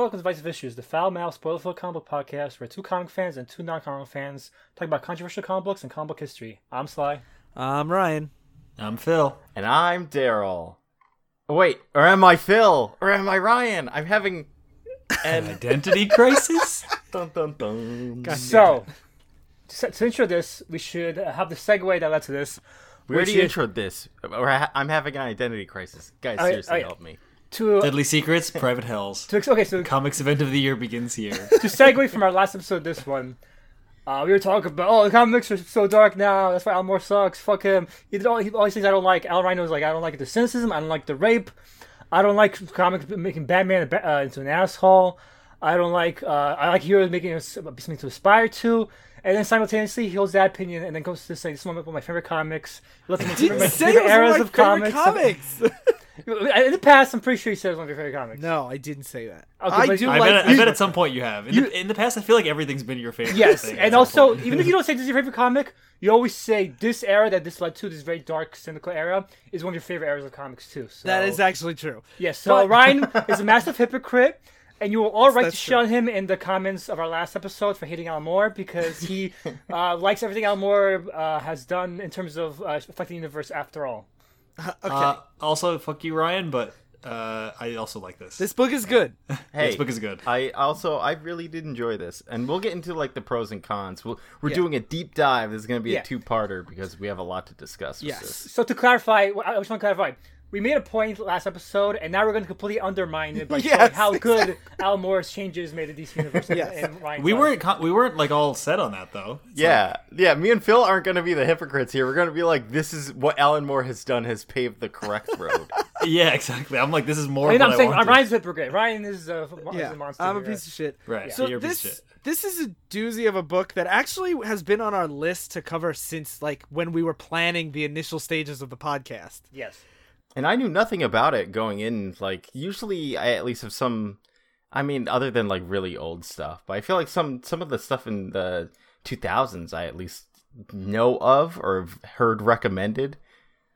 and welcome to Vice of Issues, the foul mouth spoilerful comic book podcast where two comic fans and two non-comic fans talk about controversial comic books and comic book history. I'm Sly. I'm Ryan. I'm Phil. And I'm Daryl. Wait, or am I Phil? Or am I Ryan? I'm having an Identity crisis? dun dun dun. So, to, to intro this, we should uh, have the segue that led to this. We already which is- introed this. Or I- I'm having an identity crisis. Guys, Oh, seriously, oh, yeah. help me. To, Deadly Secrets, Private Hells. to okay, so Comics event of the year begins here. to segue from our last episode, this one, uh, we were talking about oh the comics are so dark now. That's why Alan Moore sucks. Fuck him. He did all, he, all these things I don't like. Al Rhino was like I don't like the cynicism. I don't like the rape. I don't like comics making Batman uh, into an asshole. I don't like uh, I like heroes making us something to aspire to. And then simultaneously, he holds that opinion, and then goes to say, "This is one of my favorite comics." He lets me Didn't my say favorite was eras of of my favorite comics. comics. In the past, I'm pretty sure you said it was one of your favorite comics. no, I didn't say that. Okay, I but- do I, like. bet, I bet at some point you have. In, the, in the past, I feel like everything's been your favorite. Yes, thing at and some also point. even if you don't say this is your favorite comic, you always say this era that this led to, this very dark, cynical era, is one of your favorite eras of comics too. So, that is actually true. yes. So but- Ryan is a massive hypocrite, and you were all right to That's shit on him in the comments of our last episode for hating Alan Moore because he uh, likes everything Alan Moore uh, has done in terms of uh, affecting the universe. After all, Okay, Uh, also, fuck you, Ryan, but uh, I also like this. this book is good. Hey, this book is good. I also I really did enjoy this, and we'll get into like the pros and cons. We'll, we're Yeah. doing a deep dive. This is going to be Yeah. a two-parter because we have a lot to discuss. With Yes. this. so to clarify, I just want to clarify. We made a point last episode, and now we're going to completely undermine it by showing Yes, how good Alan Moore's changes made the DC universe. and- Yes. and Ryan's we weren't con- we weren't like all set on that though. It's Yeah, yeah. Me and Phil aren't going to be the hypocrites here. We're going to be like, this is what Alan Moore has done has paved the correct road. yeah, exactly. I'm like, this is more. I mean, what I'm I saying wanted. Ryan's a hypocrite. Ryan is a, is a monster. I'm a here. piece of shit. Right. So you're a piece this of shit. this is a doozy of a book that actually has been on our list to cover since like when we were planning the initial stages of the podcast. Yes. And I knew nothing about it going in. Like, usually I at least have some. I mean, other than like really old stuff, but I feel like some some of the stuff in the 2000s I at least know of or heard recommended.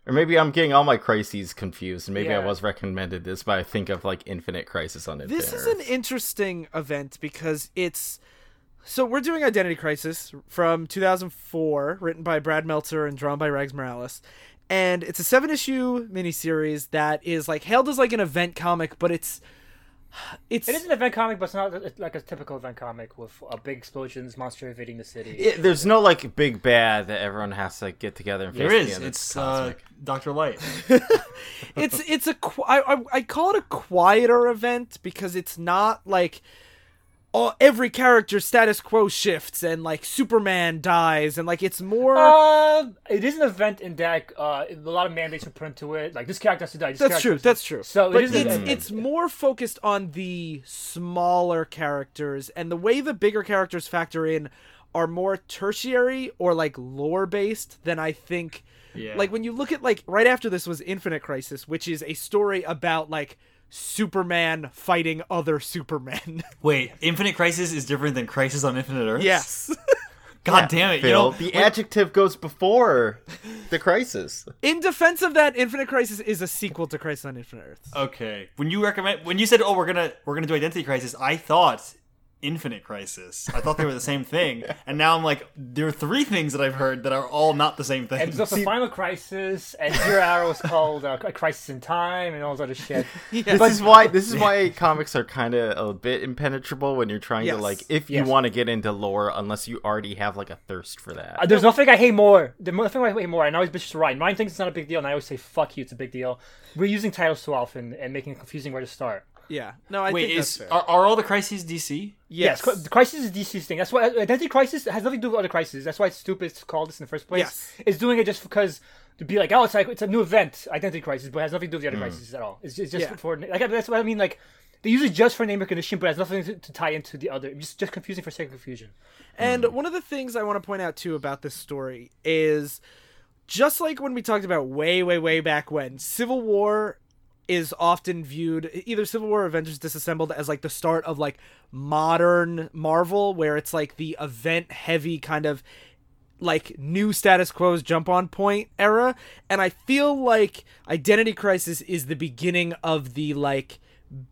Or maybe I'm getting all my crises confused, and maybe I was recommended this, but I think of like Infinite Crisis on Infinite This is an interesting event because it's so we're doing Identity Crisis from 2004, written by Brad Meltzer and drawn by Rags Morales. And it's a seven issue miniseries that is like hailed as like an event comic, but it's it's It is an event comic, but it's not like a typical event comic with uh, big explosions, monster invading the city. It- there's no like big bad that everyone has to like, get together and face There at the. It's uh. Doctor Light. it's it's a qu- I, I, I call it a quieter event because it's not like oh every character status quo shifts and like Superman dies and like it's more Uh, it is an event in that uh, a lot of mandates are put into it. Like this character has to die. This That's true. That's true. So but is it's it's more focused on the smaller characters and the way the bigger characters factor in are more tertiary or like lore based than I think. Yeah. Like when you look at like right after this was Infinite Crisis, which is a story about like Superman fighting other Supermen. Wait, Infinite Crisis is different than Crisis on Infinite Earths. yes. God damn it! Phil, You know, the adjective goes before the crisis. In defense of that, Infinite Crisis is a sequel to Crisis on Infinite Earths. Okay. When you recommend when you said, "Oh, we're going to we're going to do Identity Crisis," I thought Infinite Crisis. I thought they were the same thing. And now I'm like there are three things that I've heard that are all not the same thing. And there's also Final Crisis, and Zero Hour is called uh, Crisis in Time, and all this other shit. This is why this is why comics are kind of a bit impenetrable when you're trying Yes. to like if you Yes. want to get into lore unless you already have like a thirst for that. Uh, there's nothing I hate more. There's nothing I hate more. And I always bitch to Ryan. Ryan thinks it's not a big deal, and I always say, fuck you, it's a big deal. We're using titles too often and making it confusing where to start. Yeah. No, I Wait, think is that's fair. are, are all the crises DC? Yes, Cri- the Crisis is DC's thing. That's why uh, Identity Crisis has nothing to do with other crises. That's why it's stupid to call this in the first place. Yes. It's doing it just because to be like, oh, it's like it's a new event, Identity Crisis, but it has nothing to do with the other crises at all. It's, it's just Yeah. for like that's what I mean. Like they use it just for name recognition, but it has nothing to, to tie into the other. It's just confusing for sake of confusion. And one of the things I want to point out too about this story is just like when we talked about way, way, way back when, Civil War is often viewed either Civil War or Avengers Disassembled as like the start of like modern Marvel, where it's like the event heavy kind of like new status quo's jump on point era. And I feel like Identity Crisis is the beginning of the like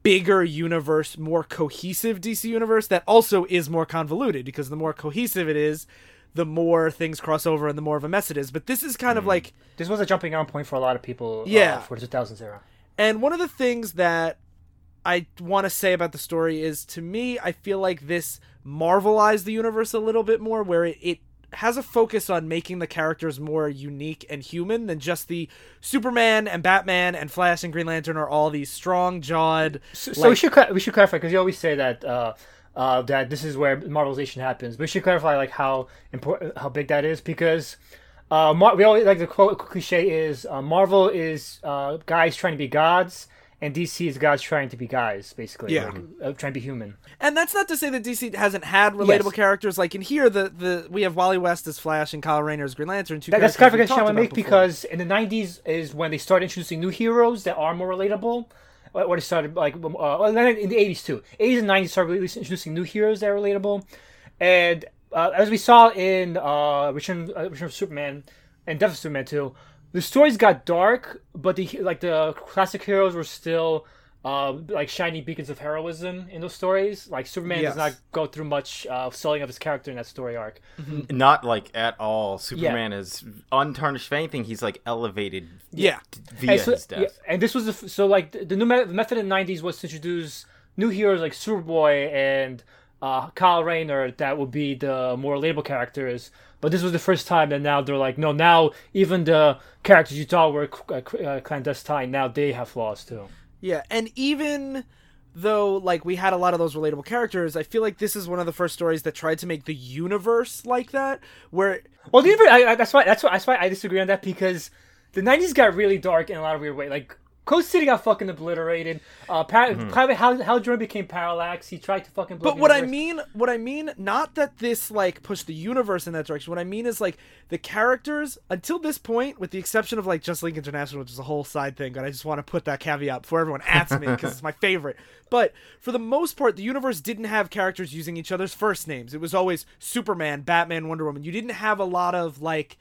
bigger universe, more cohesive DC universe that also is more convoluted because the more cohesive it is, the more things cross over and the more of a mess it is. But this is kind of like This was a jumping on point for a lot of people. Yeah. Uh, for the 2000s era. And one of the things that I want to say about the story is to me, I feel like this marvelized the universe a little bit more, where it, it has a focus on making the characters more unique and human than just the Superman and Batman and Flash and Green Lantern are all these strong jawed. So, so we should we should clarify because you always say that uh, uh, that this is where Marvelization happens. But we should clarify like how important how big that is because uh, Mar- we always like the quote cliche is uh, Marvel is uh, guys trying to be gods and DC is gods trying to be guys basically Yeah. like, uh, trying to be human. And that's not to say that DC hasn't had relatable Yes. characters. Like in here, the, the we have Wally West as Flash and Kyle Rayner as Green Lantern. Two That, that's characters we've clarification I talked want to about make before. because in the '90s is when they started introducing new heroes that are more relatable. What or they started like, uh, then in the '80s too. '80s and '90s started releasing- introducing new heroes that are relatable, and uh, as we saw in uh, Return, uh, Return of Superman and Death of Superman too, the stories got dark, but the like the classic heroes were still. Uh, like shiny beacons of heroism in those stories. Like Superman Yes. does not go through much uh, selling of his character in that story arc. Not like at all. Superman is untarnished. If anything, he's like elevated Yeah. via and so, his death. yeah, and this was the, f- so like the, the new me- method in the '90s was to introduce new heroes like Superboy and uh, Kyle Rayner that would be the more relatable characters. But this was the first time that now they're like, no, now even the characters you thought were uh, uh, clandestine, now they have flaws too. Yeah, and even though like we had a lot of those relatable characters, I feel like this is one of the first stories that tried to make the universe like that, where Well, the universe, I, I, that's why that's why that's why I disagree on that because the '90s got really dark in a lot of weird ways. Like Coast City got fucking obliterated. Uh, Par- Private Hal, Hal Jordan became Parallax. He tried to fucking. But what I mean, what I mean, not that this like pushed the universe in that direction. What I mean is like the characters until this point, with the exception of like Justice League International, which is a whole side thing. But I just want to put that caveat before everyone asks me because it's my favorite. But for the most part, the universe didn't have characters using each other's first names. It was always Superman, Batman, Wonder Woman. You didn't have a lot of like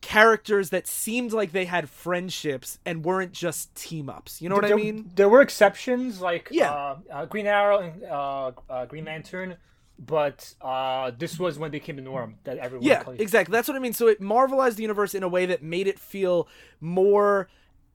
characters that seemed like they had friendships and weren't just team ups. You know what I there, mean? There were exceptions like Yeah. uh, uh, Green Arrow and uh, uh, Green Lantern, but uh, this was when it became the norm that everyone. Yeah, exactly. That's what I mean. So it marvelized the universe in a way that made it feel more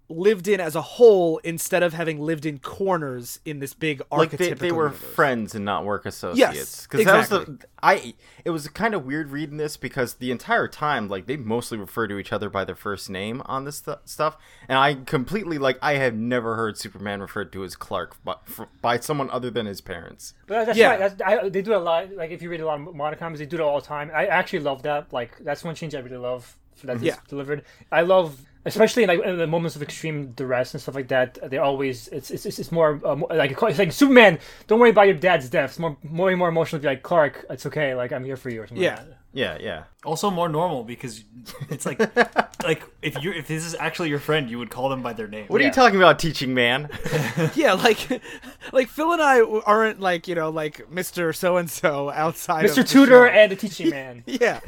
lived in as a whole instead of having lived in corners in this big like archetypical they, they were universe. friends and not work associates. that was exactly. the I. It was kind of weird reading this because the entire time, like they mostly refer to each other by their first name on this stu- stuff, and I completely like I have never heard Superman referred to as Clark by, f- by someone other than his parents. But that's Yeah. right. That's, I, they do it a lot. Like if you read a lot of modern comics, they do it all the time. I actually love that. Like that's one change I really love that Yeah. delivered. I love. Especially in, like in the moments of extreme duress and stuff like that, they always it's it's, it's, it's more uh, like it's like Superman. Don't worry about your dad's death. It's more more more emotional be like Clark. It's okay. Like I'm here for you or something. Yeah. Like that. Yeah, yeah. Also more normal because it's like like if you are if this is actually your friend, you would call them by their name. What are you talking about, teaching man? Yeah, like like Phil and I aren't like, you know, like Mr. So and so outside of Mr. Tutor show. and a teaching man. yeah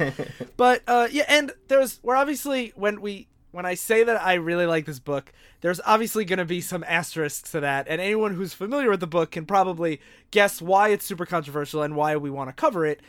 but uh yeah and there's we're obviously when we when i say that i really like this book there's obviously going to be some asterisks to that and anyone who's familiar with the book can probably guess why it's super controversial and why we want to cover it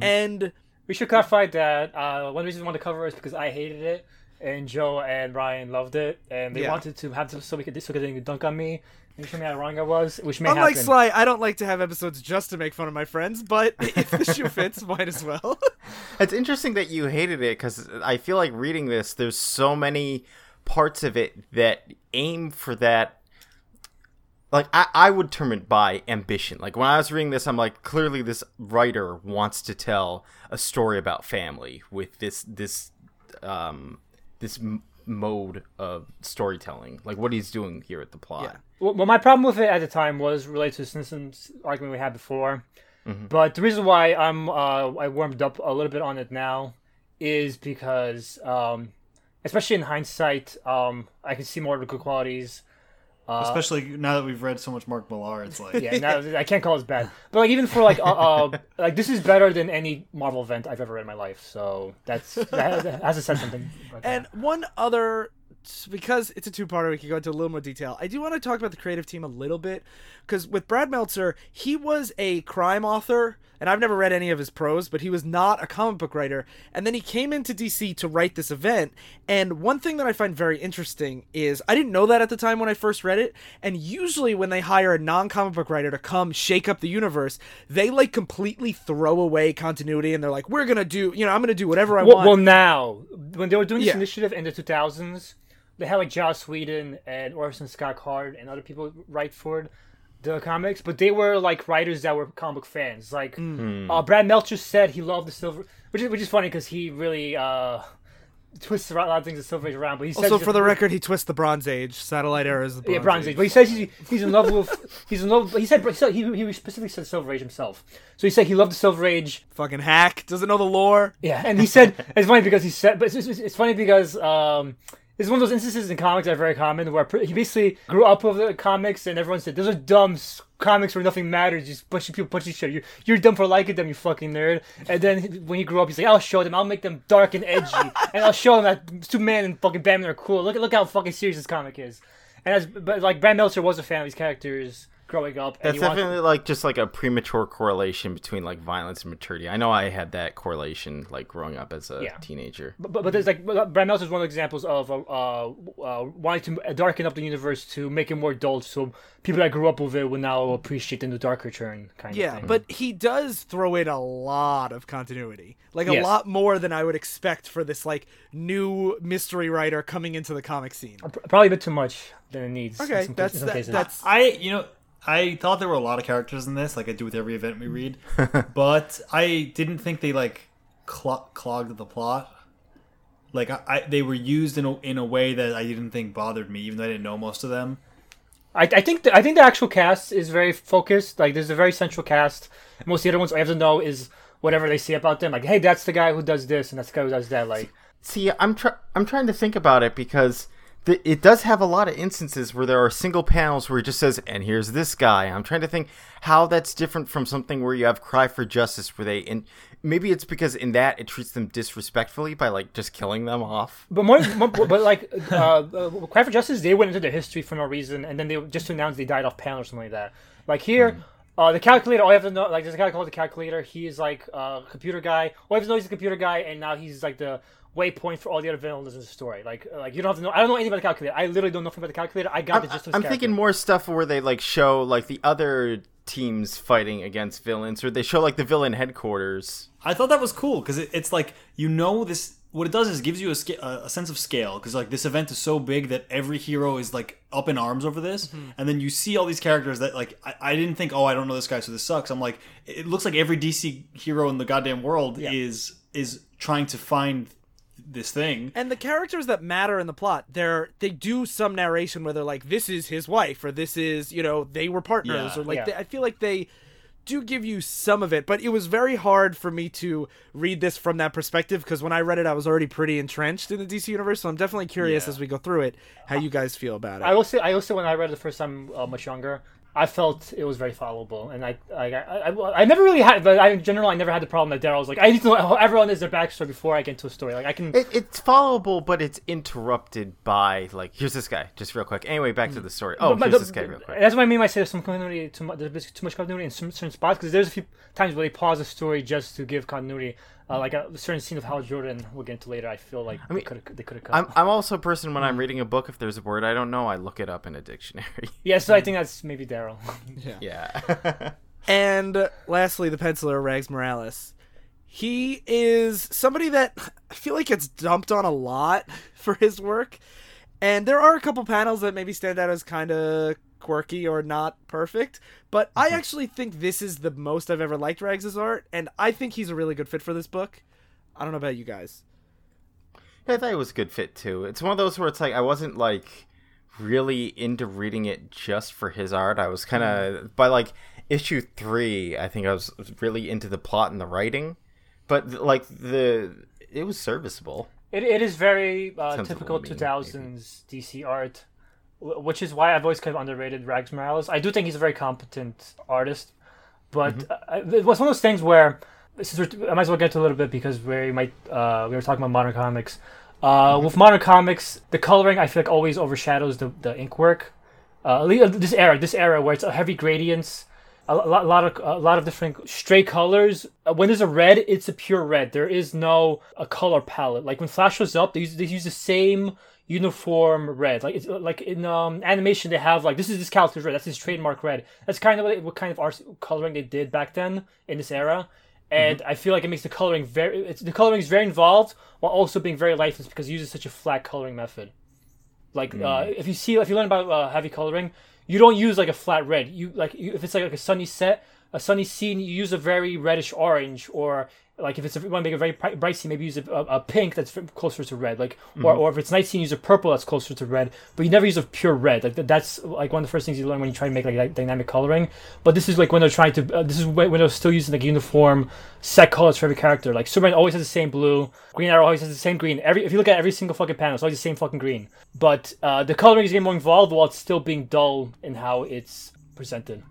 and We should clarify that uh, one reason we want to cover it is because I hated it, and Joe and Ryan loved it, and they Yeah. wanted to have this so we could so they could dunk on me and show me how wrong I was, which may happen. unlike happen. sly i don't like to have episodes just to make fun of my friends but if the shoe fits might as well It's interesting that you hated it because I feel like reading this, there's so many parts of it that aim for that. Like I, I would term it by ambition. Like when I was reading this, I'm like, clearly this writer wants to tell a story about family with this this um this m- mode of storytelling. Like what he's doing here at the plot. Yeah. Well, well, my problem with it at the time was related to the Simpsons argument we had before. But the reason why I'm uh, I warmed up a little bit on it now is because, um, especially in hindsight, um, I can see more of the good qualities. Especially now that we've read so much Mark Millar, it's like Yeah, now, I can't call it bad, but like even for like uh, uh like this is better than any Marvel event I've ever read in my life. So that's that, that has to say something. about that. And one other because it's a two-parter, we can go into a little more detail. I do want to talk about the creative team a little bit because with Brad Meltzer, he was a crime author, and I've never read any of his prose, but he was not a comic book writer. And then he came into DC to write this event. And one thing that I find very interesting is I didn't know that at the time when I first read it. And usually when they hire a non-comic book writer to come shake up the universe, they like completely throw away continuity, and they're like, "We're gonna do, you know, I'm gonna do whatever I Well, want." well, now when they were doing this Yeah. initiative in the 2000s, they had like Joss Whedon and Orson Scott Card and other people write for the comics, but they were like writers that were comic book fans. Like Mm. uh, Brad Meltzer said, he loved the Silver, which is which is funny because he really uh, twists a lot of things the Silver Age around. But he said Also, for the record, he twists the Bronze Age. Satellite era is the Bronze, yeah, Bronze Age. Age. But he says he's, he's in love with he's in love. He said he said- he, he specifically said Silver Age himself. So he said he loved the Silver Age. Fucking hack doesn't know the lore. Yeah, and he said it's funny because he said, but it's, it's, it's funny because um, it's one of those instances in comics that are very common where he basically grew up with the comics and everyone said those are dumb comics where nothing matters, just bunch of people punching other. You're, you're dumb for liking them, you fucking nerd. And then when he grew up, he's like, I'll show them, I'll make them dark and edgy, and I'll show them that Superman and fucking Batman are cool. Look at look how fucking serious this comic is. And as but like Brad Meltzer was a fan of these characters growing up. That's he wanted- definitely like just like a premature correlation between like violence and maturity. I know I had that correlation like growing up as a Yeah. teenager. But, but there's like but Brad Meltzer is one of the examples of uh, uh, uh, wanting to darken up the universe to make it more adult, so people that grew up with it will now appreciate the new darker turn kind Yeah, of thing. but he does throw in a lot of continuity. Like a lot more than I would expect for this like new mystery writer coming into the comic scene. probably a bit too much than it needs. in Okay, some, that's in some that, cases. that's I you know I thought there were a lot of characters in this, like I do with every event we read, but I didn't think they like cl- clogged the plot. Like I, I, they were used in a, in a way that I didn't think bothered me, even though I didn't know most of them. I, I think the, I think the actual cast is very focused. Like there's a very central cast. Most of the other ones I have to know is whatever they say about them. Like, hey, that's the guy who does this, and that's the guy who does that. Like, See, I'm try- I'm trying to think about it because the- it does have a lot of instances where there are single panels where it just says, "And here's this guy." I'm trying to think how that's different from something where you have Cry for Justice, where they and maybe it's because in that it treats them disrespectfully by like just killing them off. But more, more but like, uh, uh, Cry for Justice, they went into their history for no reason, and then they just announced they died off panel or something like that. Like here, uh, the calculator, all you have to know, like, there's a guy called the calculator. He is like a computer guy. All you have to know he's a computer guy, and now he's like the waypoint for all the other villains in the story. Like, like you don't have to know. I don't know anything about the calculator. I literally don't know anything about the calculator. I got the gist of his I'm thinking more stuff where they like show like the other teams fighting against villains, or they show like the villain headquarters. I thought that was cool because it, it's like you know this. What it does is gives you a, sca- a a sense of scale because like this event is so big that every hero is like up in arms over this, mm-hmm. and then you see all these characters that like I, I didn't think oh I don't know this guy so this sucks. I'm like it looks like every DC hero in the goddamn world is is trying to find this thing. and the characters that matter in the plot, they're they do some narration where they're like, "This is his wife," or "This is you know they were partners," Yeah. or like Yeah. they, I feel like they do give you some of it, but it was very hard for me to read this from that perspective because when I read it, I was already pretty entrenched in the DC universe. So I'm definitely curious Yeah. as we go through it how you guys feel about it. I also, I also, when I read it the first time, uh, much younger, I felt it was very followable, and I, I, I, I, I never really had, but I, in general, I never had the problem that Daryl was like, I need to know how everyone is their backstory before I get into a story. Like, I can, It, it's followable, but it's interrupted by like here's this guy, just real quick. Anyway, back to the story. Oh, But- here's this guy, real quick. That's what I mean by saying there's some continuity, too much, there's too much continuity in some certain spots because there's a few times where they pause the story just to give continuity. Uh, like a certain scene of Hal Jordan, we'll get into later. I feel like I mean, they could have, they cut. I'm I'm also a person when I'm reading a book, if there's a word I don't know, I look it up in a dictionary. yeah, so I think that's maybe Daryl. yeah. And uh, lastly, the penciler Rags Morales. He is somebody that I feel like gets dumped on a lot for his work. And there are a couple panels that maybe stand out as kind of quirky or not perfect, but I actually think this is the most I've ever liked Rags' art, and I think he's a really good fit for this book. I don't know about you guys. Yeah, I thought it was a good fit too. It's one of those where it's like I wasn't like really into reading it just for his art. I was kind of by like issue three. I think I was really into the plot and the writing, but like the it was serviceable. It, it is very uh, typical 2000s DC art, wh- which is why I've always kind of underrated Rags Morales. I do think he's a very competent artist, but Mm-hmm. uh, it was one of those things where I might as well get to a little bit because we might uh, we were talking about modern comics. Uh, With modern comics, the coloring I feel like always overshadows the the ink work. Uh, this era, this era where it's a heavy gradients, a lot, a lot of a lot of different stray colors. Uh, when there's a red, it's a pure red. There is no a color palette. Like when Flash shows up, they use, they use the same uniform red. Like it's like in um, animation, they have like this is this character's red. That's his trademark red. That's kind of what, what kind of art coloring they did back then in this era. And I feel like it makes the coloring very. It's, the coloring is very involved while also being very lifeless because it uses such a flat coloring method. Like uh, if you see if you learn about uh, heavy coloring, you don't use like a flat red. You like you, if it's like, like a sunny set, a sunny scene, you use a very reddish orange, or like if it's a, you want to make a very bright, scene, maybe use a, a, a pink that's closer to red. Like or, or if it's night scene, use a purple that's closer to red. But you never use a pure red. Like that's like one of the first things you learn when you try to make like dy- dynamic coloring. But this is like when they're trying to. Uh, this is when, when they're still using like uniform set colors for every character. Like Superman always has the same blue. Green Arrow always has the same green. Every if you look at every single fucking panel, it's always the same fucking green. But uh, the coloring is getting more involved while it's still being dull in how it's presented.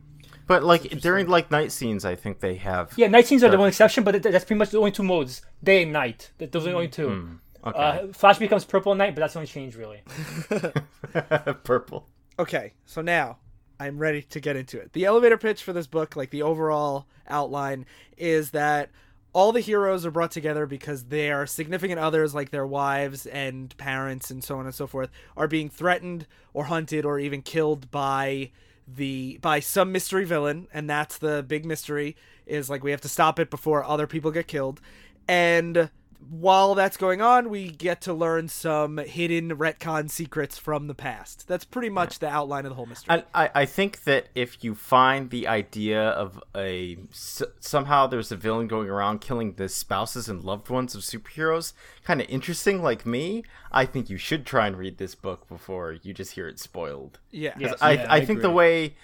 But like during like night scenes, I think they have. Yeah, night scenes are the one exception, but that's pretty much the only two modes: day and night. Th- Those are the only two. Okay. Uh, Flash becomes purple at night, but that's the only change really. Purple. Okay, so now I'm ready to get into it. The elevator pitch for this book, like the overall outline, is that all the heroes are brought together because their significant others, like their wives and parents and so on and so forth, are being threatened or hunted or even killed by the by some mystery villain, and that's the big mystery is like we have to stop it before other people get killed. And while that's going on, we get to learn some hidden retcon secrets from the past. That's pretty much the outline of the whole mystery. And I, I think that if you find the idea of a s- somehow there's a villain going around killing the spouses and loved ones of superheroes kind of interesting like me, I think you should try and read this book before you just hear it spoiled. yeah. Yes. I, Yeah, I, I think the way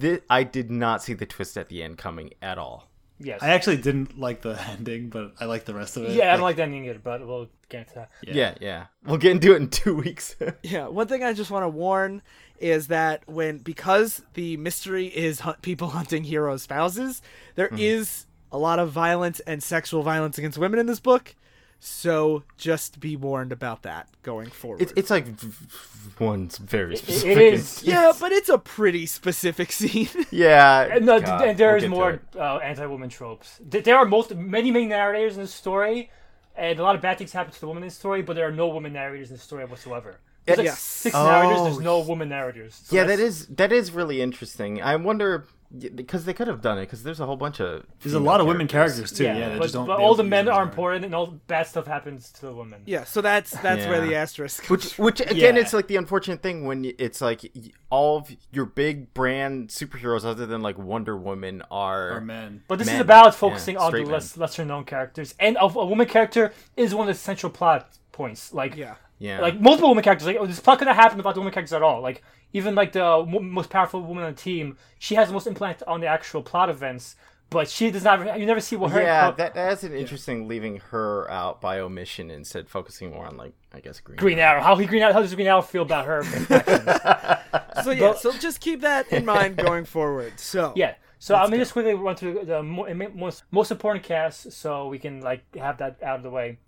thi- I did not see the twist at the end coming at all. Yes. I actually didn't like the ending, but I like the rest of it. yeah, I don't like the ending either, but we'll get into that. Yeah, yeah. We'll get into it in two weeks. Yeah, one thing I just want to warn is that when because the mystery is hunt, people hunting heroes' spouses, there mm-hmm. is a lot of violence and sexual violence against women in this book. So just be warned about that going forward. it's it's like v- v- one's very it specific. is. yeah, but it's a pretty specific scene. Yeah. And, no, God, and there we'll is more uh, anti-woman tropes. There are most many many narrators in this story, and a lot of bad things happen to the woman in the story, but there are no women narrators in the story whatsoever. There's like Yes. six narrators. There's Oh, no woman narrators. So yeah, that is that is really interesting. I wonder because they could have done it because there's a whole bunch of There's a lot of women characters too. Yeah, Yeah, but, just don't. but all the men are important, and all bad stuff happens to the women. yeah, so that's that's where the asterisk. which which again Yeah. it's like the unfortunate thing when it's like all of your big brand superheroes other than like Wonder Woman are, Or men. But this is Men. about Yeah, focusing on the less, lesser known characters, and a, a woman character is one of the central plot points. Like, yeah. Yeah like multiple women characters. Like, oh, this plot couldn't happen without the women characters at all. Like, even like the uh, mo- most powerful woman on the team, she has the most impact on the actual plot events, but she does not. You never see what her. yeah co- that that's an interesting leaving her out by omission instead focusing more on like I guess Green. Green Arrow. How he Green Arrow? How does Green Arrow feel about her? So yeah, so just keep that in mind going forward. So yeah. So I'm gonna just quickly run through the mo- most most important cast, so we can like have that out of the way.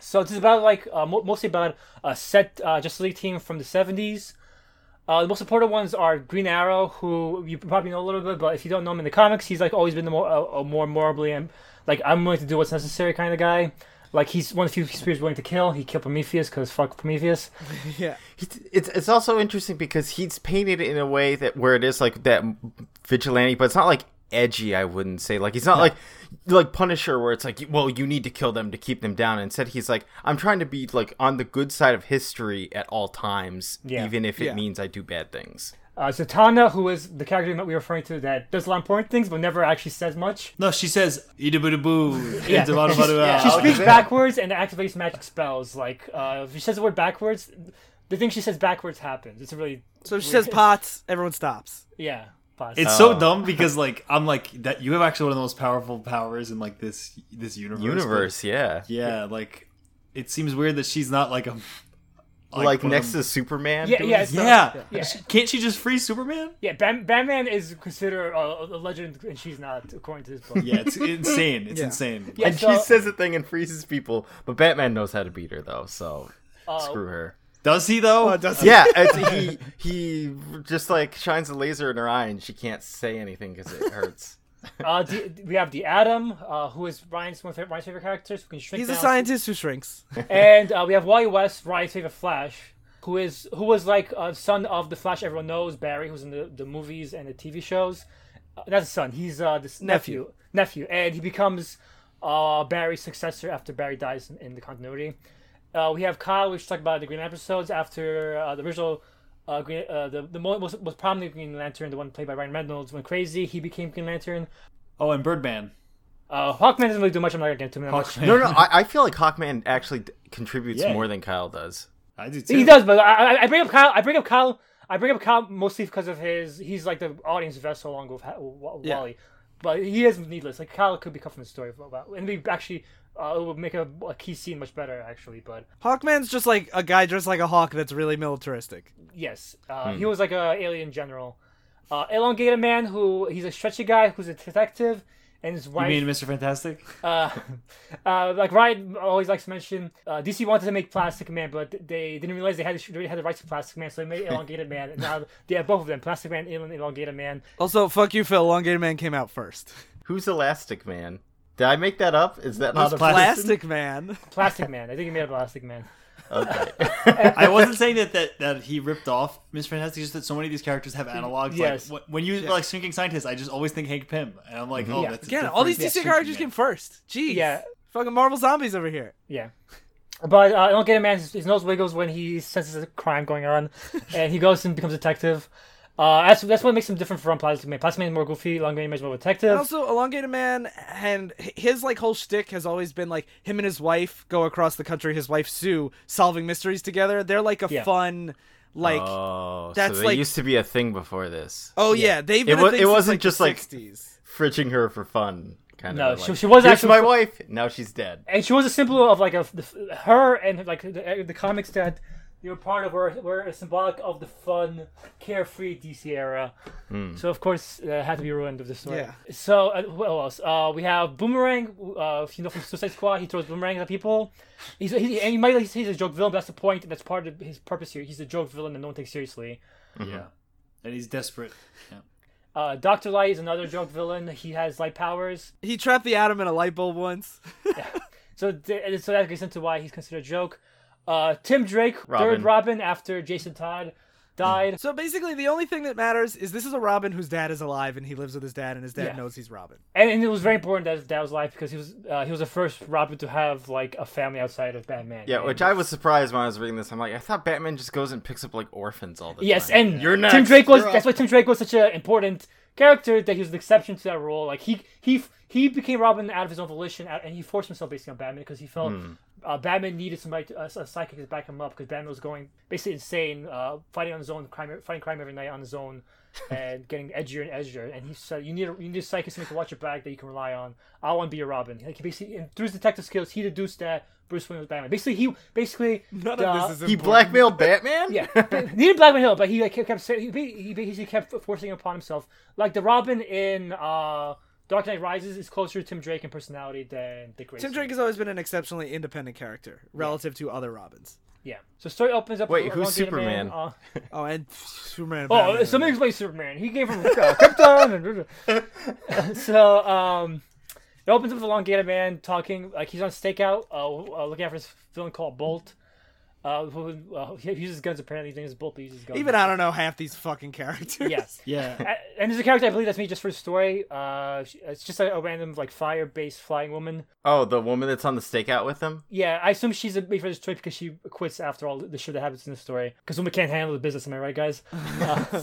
So this is about like uh, mostly about a set uh, Justice League team from the '70s. Uh, the most important ones are Green Arrow, who you probably know a little bit, but if you don't know him in the comics, he's like always been the more uh, a more morally and like I'm willing to do what's necessary kind of guy. Like he's one of the few spears willing to kill. He killed Prometheus because fuck Prometheus. yeah. It's, it's it's also interesting because he's painted in a way that where it is like that vigilante, but it's not like edgy. I wouldn't say like he's not like like Punisher, where it's like well you need to kill them to keep them down. Instead, he's like I'm trying to be like on the good side of history at all times, Yeah. even if it Yeah. means I do bad things. Uh, Zatanna, who is the character that we were referring to, that does a lot of important things but never actually says much. No, she says "idaboo Yeah. It's about about Yeah. She speaks backwards and activates magic spells. Like uh, if she says the word backwards, the thing she says backwards happens. It's a really So if she says pots, everyone stops. yeah. Pause. It's Oh. so dumb because like I'm like that you have actually one of the most powerful powers in like this this universe. but- Universe, yeah. yeah, like it seems weird that she's not like a like, one of next them- to Superman. Yeah, yeah, stuff? Yeah. Yeah. Can't she just free Superman? Yeah, Bam- Batman is considered a, a legend, and she's not, according to this book. Yeah, it's insane. It's Yeah. insane. Yeah, and so- she says a thing and freezes people, but Batman knows how to beat her though, so Uh, screw her. Does he though? Oh, does Yeah, he he just like shines a laser in her eye and she can't say anything because it hurts. Uh, the, we have the Atom, uh, who is Ryan's one of Ryan's favorite characters, who can shrink He's a scientist who shrinks. and uh, we have Wally West, Ryan's favorite Flash, who is who was like a son of the Flash everyone knows, Barry, who's in the, the movies and the TV shows. Uh, not his son, he's uh, this nephew. nephew, and he becomes uh, Barry's successor after Barry dies in, in the continuity. Uh, we have Kyle, which talked about the Green episodes after uh, the original. Uh, Green, uh, the the most, most prominent Green Lantern, the one played by Ryan Reynolds, went crazy. He became Green Lantern. Oh, and Birdman. Uh, Hawkman doesn't really do much. I'm not gonna get into him that much. Hawkman. No, no, I, I feel like Hawkman actually contributes Yeah. more than Kyle does. I do too. He does, but I, I- I bring up Kyle. I bring up Kyle. I bring up Kyle mostly because of his. He's like the audience vessel along with Ha- Wa- Yeah. Wally, but he is needless. Like Kyle could be cut from the story, about, and we actually uh, it would make a, a key scene much better actually. But Hawkman's just like a guy dressed like a hawk that's really militaristic. yes, uh, he was like a alien general. Uh, elongated man who he's a stretchy guy who's a detective, and his wife. You wife. mean Mr. Fantastic? uh, uh, like Ryan always likes to mention, uh, DC wanted to make Plastic Man, but they didn't realize they had they had the rights to Plastic Man, so they made Elongated Man. And now they have both of them, Plastic Man and Elongated Man. Also, fuck you, Phil. Elongated Man came out first. Who's Elastic Man? Did I make that up? Is that not a Plastic- Plastic Man. Plastic Man. I think he made a Plastic Man. Okay. I wasn't saying that, that that he ripped off Mr. Fantastic, just that so many of these characters have analogs. Yes. Like, when you like Shrinking Scientist, I just always think Hank Pym. And I'm like, oh, Yeah. that's Again, all these different. DC characters came first. Jeez. Yeah. Fucking Marvel zombies over here. Yeah. But uh, Elongated Man, his, his nose wiggles when he senses a crime going on, and he goes and becomes a detective. Uh, that's that's what makes him different from Plastic Man. Plastic Man is more goofy, Elongated Man is more And detective. also, Elongated Man and his like whole shtick has always been like him and his wife go across the country. His wife Sue solving mysteries together. They're like a Yeah. fun, like oh, that's so they like- used to be a thing before this. oh yeah, they've been It a wa- thing it wasn't like, just, the like- 60s. Fridging her for fun, kind No, of. she- like, she was Here's actually- my wife. Now she's dead. and she was a symbol of like a her and like the, the comics that they were part of were, were a symbolic of the fun, carefree DC era. So of course uh, had to be ruined with the story. Yeah. So uh, what else? Uh, we have Boomerang. Uh, you know from Suicide Squad, he throws boomerangs at people. He's he, and you might say he's a joke villain, but that's the point. and That's part of his purpose here. He's a joke villain that no one takes seriously. Yeah. And he's desperate. Yeah. Uh, Doctor Light is another joke villain. He has light powers. He trapped the atom in a light bulb once. So, th- so that gets into why he's considered a joke. Uh, Tim Drake, Robin. third Robin after Jason Todd died. So basically, the only thing that matters is this is a Robin whose dad is alive and he lives with his dad, and his dad Yeah. knows he's Robin. And, and it was very important that his dad was alive because he was uh, he was the first Robin to have like a family outside of Batman. Yeah, And- which I was surprised when I was reading this. I'm like, I thought Batman just goes and picks up like orphans all the yes, time. Yes, and You're next. Tim Drake was You're that's why Tim Drake was such an important character that he was an exception to that role. Like he he he became Robin out of his own volition, and he forced himself basically on Batman because he felt Hmm. uh, Batman needed somebody, to, a, a psychic to back him up because Batman was going basically insane, uh, fighting on his own, crime, fighting crime every night on his own, and getting edgier and edgier. And he said, "You need a, you need a psychic somebody to watch your back that you can rely on. I want to be your Robin." Like he basically, and through his detective skills, he deduced that Bruce Wayne was Batman. Basically, he basically None uh, of this is He important. blackmailed Batman. yeah, he needed Blackman Hill, but he like, kept saying he, basically kept forcing upon himself. Like the Robin in uh, Dark Knight Rises is closer to Tim Drake in personality than Dick Grayson. Tim Drake has always been an exceptionally independent character relative to other Robins. Yeah. So story opens up. Wait, with who's Elongated Man, Superman? uh, Oh, and Superman. and oh, Batman. somebody explain Superman. He gave him uh, Krypton. And, so um, it opens up with Elongated Man talking like he's on stakeout, uh, uh, looking after this villain called Bolt. Uh, who, uh, he uses guns apparently. His name is Bolt, but he uses guns. Even I don't know half these fucking characters. Yes. Yeah. A- and there's a character I believe that's me just for the story. Uh, it's just a, a random like fire-based flying woman. Oh, the woman that's on the stakeout with him. Yeah, I assume she's a made for this story because she quits after all the shit that happens in the story. Because women can't handle the business. Am I right, guys? Uh,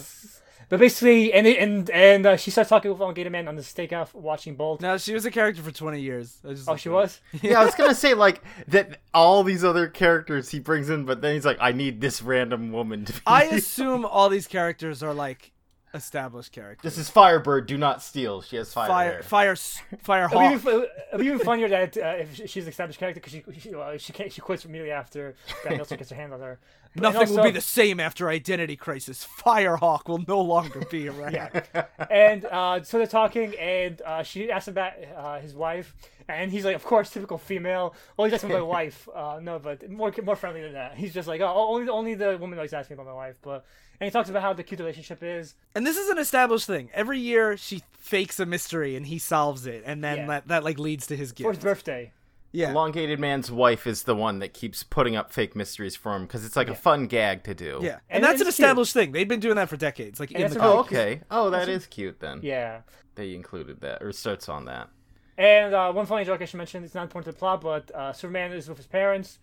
but basically, and and and uh, she starts talking with Elongated Man on the stakeout, watching Bolt. No, she was a character for 20 years. Just oh, she was. Yeah, I was gonna say like that. All these other characters he brings in, but then he's like, I need this random woman to be. I assume all these characters are like established characters. This is Firebird. Do not steal. She has fire. fire, hair. fire, s- fire It'd be, even, it'd be even funnier that uh, if she's an established character because she she, well, she can't she quits immediately after Grant Nelson gets her hand on her. But- and Nothing will be the same after Identity Crisis. Firehawk will no longer be around. Yeah. and uh, so they're talking, and uh, she asks about uh, his wife, and he's like, "Of course, typical female. Well, he's asking about my wife. Uh, no, but more more friendly than that. He's just like, oh, only only the woman always asks me about my wife. But and he talks about how the cute relationship is. And this is an established thing. Every year she fakes a mystery and he solves it, and then Yeah. that, that like leads to his gift. For his birthday. Yeah. Elongated man's wife is the one that keeps putting up fake mysteries for him because it's like a fun gag to do. Yeah, And and, that's an it's cute. established thing. They've been doing that for decades. Like in the a really Oh, comics. okay. Oh, that is cute then. Yeah. They included that or starts on that. And uh, one funny joke I should mention, it's not important to the plot, but uh, Superman is with his parents,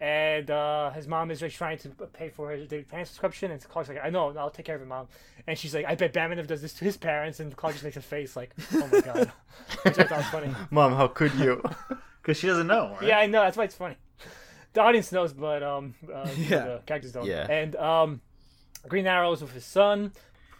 and uh, his mom is like trying to pay for his David Pan subscription, and Clark's like, I know, I'll take care of your mom. And she's like, I bet Batman does this to his parents, and Clark just makes a face like, oh my god. Which I thought was funny. Mom, how could you? Because she doesn't know, right? Yeah, I know, that's why it's funny. The audience knows, but um, uh, Yeah. the characters don't. Yeah. And um, Green Arrow's with his son.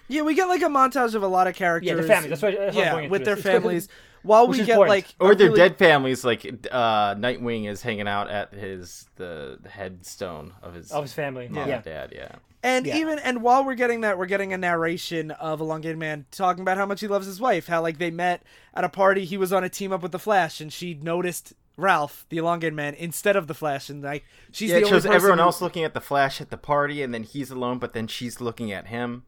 Yeah, we get like a montage of a lot of characters. Yeah, the families. That's what. That's what I'm yeah, with their It's- it's 'cause families. While which we get important. like or their really- dead families, like uh, Nightwing is hanging out at his the, the headstone of his Of his family. mom Yeah. and dad. Yeah. And Yeah. even and while we're getting that, we're getting a narration of Elongated Man talking about how much he loves his wife. How like they met at a party, he was on a team up with the Flash, and she noticed Ralph, the Elongated Man, instead of the Flash, and like she's Yeah, the it only shows person everyone who- else looking at the Flash at the party, and then he's alone, but then she's looking at him.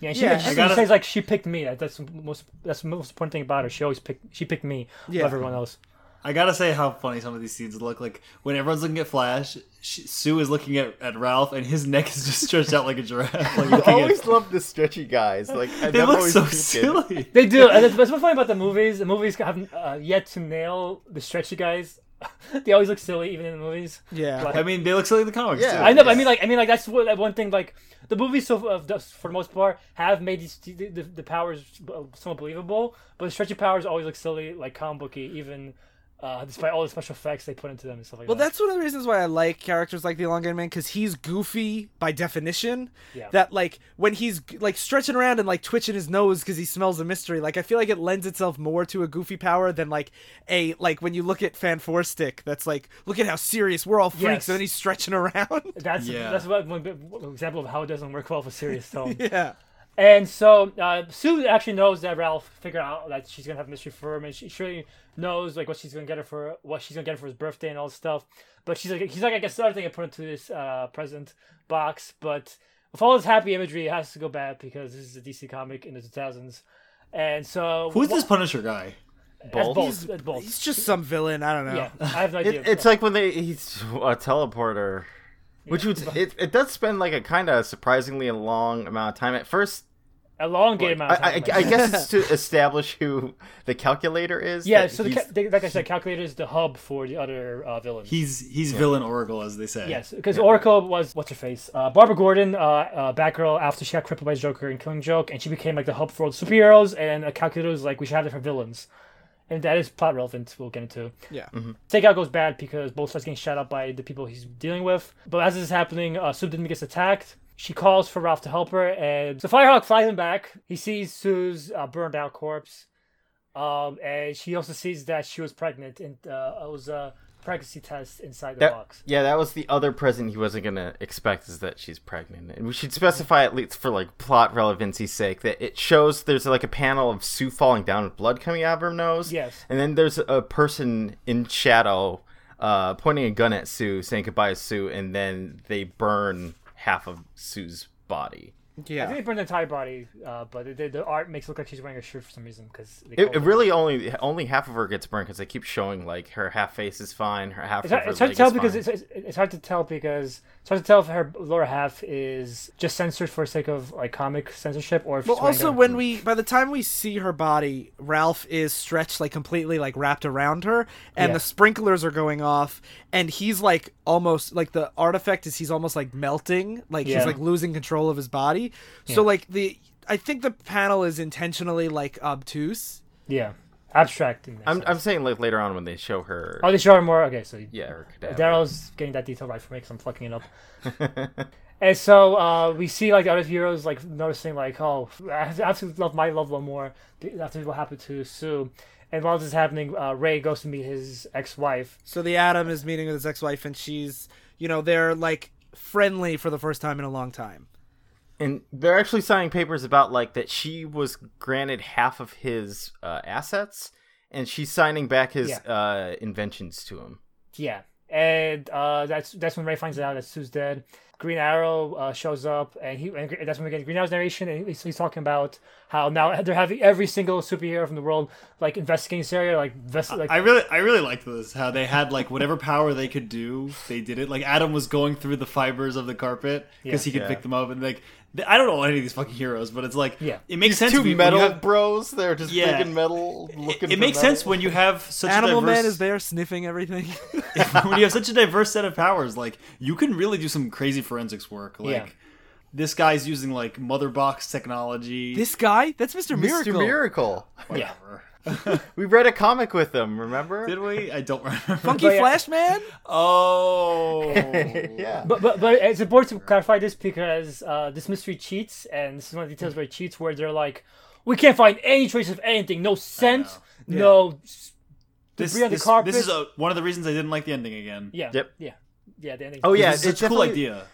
Yeah, she, Yeah, she I gotta- says like she picked me. That's the most. That's the most important thing about her. She always picked. She picked me. Yeah. Yeah. everyone else. I gotta say how funny some of these scenes look. Like when everyone's looking at Flash, she, Sue is looking at, at Ralph, and his neck is just stretched out like a giraffe. Like I always at, love the stretchy guys. Like they look so peeking. silly. They do. And that's what's funny about the movies. The movies have uh, yet to nail the stretchy guys. they always look silly, even in the movies. Yeah. But- I mean, they look silly in the comics Yeah. too. I know, but I mean, like, I mean, like that's what that one thing. Like the movies, so uh, the- for the most part, have made these the, the, the powers uh, somewhat believable. But the stretchy powers always look silly, like comic booky, even uh, despite all the special effects they put into them and stuff like Well, that. Well, that's one of the reasons why I like characters like the Elongated Man because he's goofy by definition. Yeah. That like when he's like stretching around and like twitching his nose because he smells a mystery. Like I feel like it lends itself more to a goofy power than like a like when you look at Fan Four Stick. That's like look at how serious we're all freaks, Yes. and then he's stretching around. That's Yeah. that's what one bit- one example of how it doesn't work well for serious tone. yeah. And so uh, Sue actually knows that Ralph figured out that she's gonna have a mystery for him, and she surely knows like what she's gonna get her for what she's gonna get her for his birthday and all this stuff. But she's like, he's like, I guess the other thing I put into this uh, present box, but with all this happy imagery, it has to go bad because this is a DC comic in the 2000s. And so Who's this Punisher guy? That's Bolt? Bolt. That's Bolt. He's just some villain. I don't know. Yeah, I have no idea. It, it's like when they he's a teleporter, which would it, it does spend like a kind of surprisingly long amount of time at first. A long game. I, I, I guess it's to establish who the calculator is. Yeah, so the, ca- like I said, calculator is the hub for the other uh, villains. He's he's villain Oracle, as they say. Yes, because Oracle was what's her face, uh, Barbara Gordon, uh, uh, Batgirl after she got crippled by Joker and Killing Joke, and she became like the hub for all the superheroes, and a calculator was like we should have different villains, and that is plot relevant. We'll get into. Yeah. Takeout goes bad because Bolt starts getting shot up by the people he's dealing with. But as this is happening, uh, Sue Didn't gets attacked. She calls for Ralph to help her, and so Firehawk flies him back. He sees Sue's uh, burned out corpse, um, and she also sees that she was pregnant, and uh, it was a pregnancy test inside the That, box. yeah, that was the other present he wasn't gonna expect is that she's pregnant, and we should specify at least for like plot relevancy's sake that it shows there's like a panel of Sue falling down with blood coming out of her nose. Yes. and then there's a person in shadow, uh, pointing a gun at Sue, saying goodbye to Sue, and then they burn half of Sue's body. I Yeah. think they burned the entire body, uh, but the, the art makes it look like she's wearing a shirt for some reason because It, it really only only half of her gets burned because they keep showing like her half face is fine, her half It's of hard, her it's hard to tell is because fine. it's, it's, it's hard to tell because it's hard to tell if her lower half is just censored for sake of like comic censorship or if Well, also a- when we by the time we see her body, Ralph is stretched like completely like wrapped around her, and Yeah. the sprinklers are going off, and he's like almost like the artifact is he's almost like melting, like Yeah. he's like losing control of his body. So like the I think the panel is intentionally like obtuse. yeah abstract. In I'm sense. I'm saying like later on when they show her. Oh, they show her more. Okay, so yeah. Daryl's getting that detail right for me because I'm fucking it up. and so uh, we see like the other heroes like noticing like, oh, I have to- I have to love my loved one more after what happened to Sue. And while this is happening, uh, Ray goes to meet his ex-wife. So the Atom is meeting with his ex-wife, and she's, you know, they're like friendly for the first time in a long time. And they're actually signing papers about like that she was granted half of his uh, assets, and she's signing back his Yeah. uh, inventions to him. Yeah, and uh, that's that's when Ray finds out that Sue's dead. Green Arrow uh, shows up, and he and that's when we get Green Arrow's narration, and he's, he's talking about how now they're having every single superhero from the world like investigating this area, like invest, like I really, I really liked this. How they had like whatever power they could do, they did it. Like Atom was going through the fibers of the carpet because he could Yeah. pick them up, and like I don't know any of these fucking heroes, but it's like Yeah. it makes sense. Two when you- when metal have- bros. They're just Yeah. big and metal. it, Looking it for makes metal. sense when you have such Animal a diverse, Man is there sniffing everything. when you have such a diverse set of powers. Like you can really do some crazy forensics work. Like Yeah. This guy's using like mother box technology. this guy, that's Mr. Miracle. Mr. Miracle. whatever. We read a comic with them. Remember? Did we? I don't remember. Funky But yeah. Flash Man. Oh, yeah. But, but but it's important to clarify this because uh, this mystery cheats, and this is one of the details where it cheats, where they're like, we can't find any trace of anything, no scent, no This, debris on the this, carpet. this is a, one of the reasons I didn't like the ending again. yeah, Yep. yeah, yeah. The ending. Oh yeah, This is it's such a cool idea.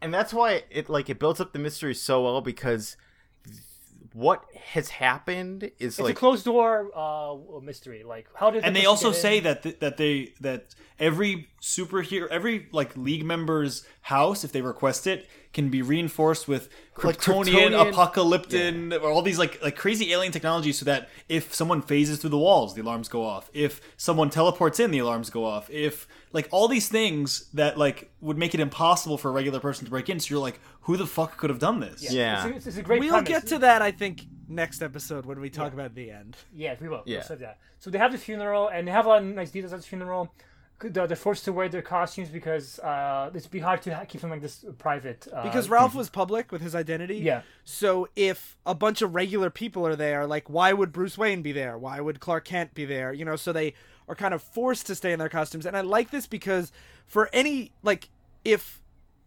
And that's why it like it builds up the mystery so well because what has happened is it's like a closed door uh, mystery. Like, how did and they also get in? say that th- that they that every superhero every like league member's house if they request it can be reinforced with kryptonian, Kryptonian- Apokoliptian or all these like like crazy alien technology so that if someone phases through the walls the alarms go off if someone teleports in the alarms go off if like all these things that like would make it impossible for a regular person to break in so you're like who the fuck could have done this Yeah. It's a, it's a great. We'll premise. get to that, I think, next episode when we talk about the end. Yeah, we will. Yeah. We'll that. So they have the funeral, and they have a lot of nice details at the funeral. They're forced to wear their costumes because uh, it's be hard to keep them like this private. Uh, Because Ralph was public with his identity. Yeah. So if a bunch of regular people are there, like why would Bruce Wayne be there? Why would Clark Kent be there? You know, so they are kind of forced to stay in their costumes. And I like this because for any like if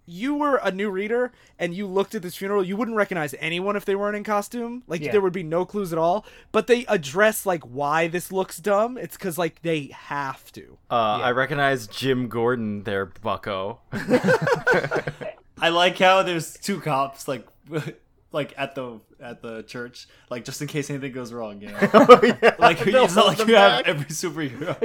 you were a new reader and you looked at this funeral, you wouldn't recognize anyone if they weren't in costume. Like Yeah. there would be no clues at all. But they address like why this looks dumb. It's because like they have to. uh, I recognize Jim Gordon there, Bucko. I like how there's two cops like like at the at the church like just in case anything goes wrong you know like it's not like them you have every superhero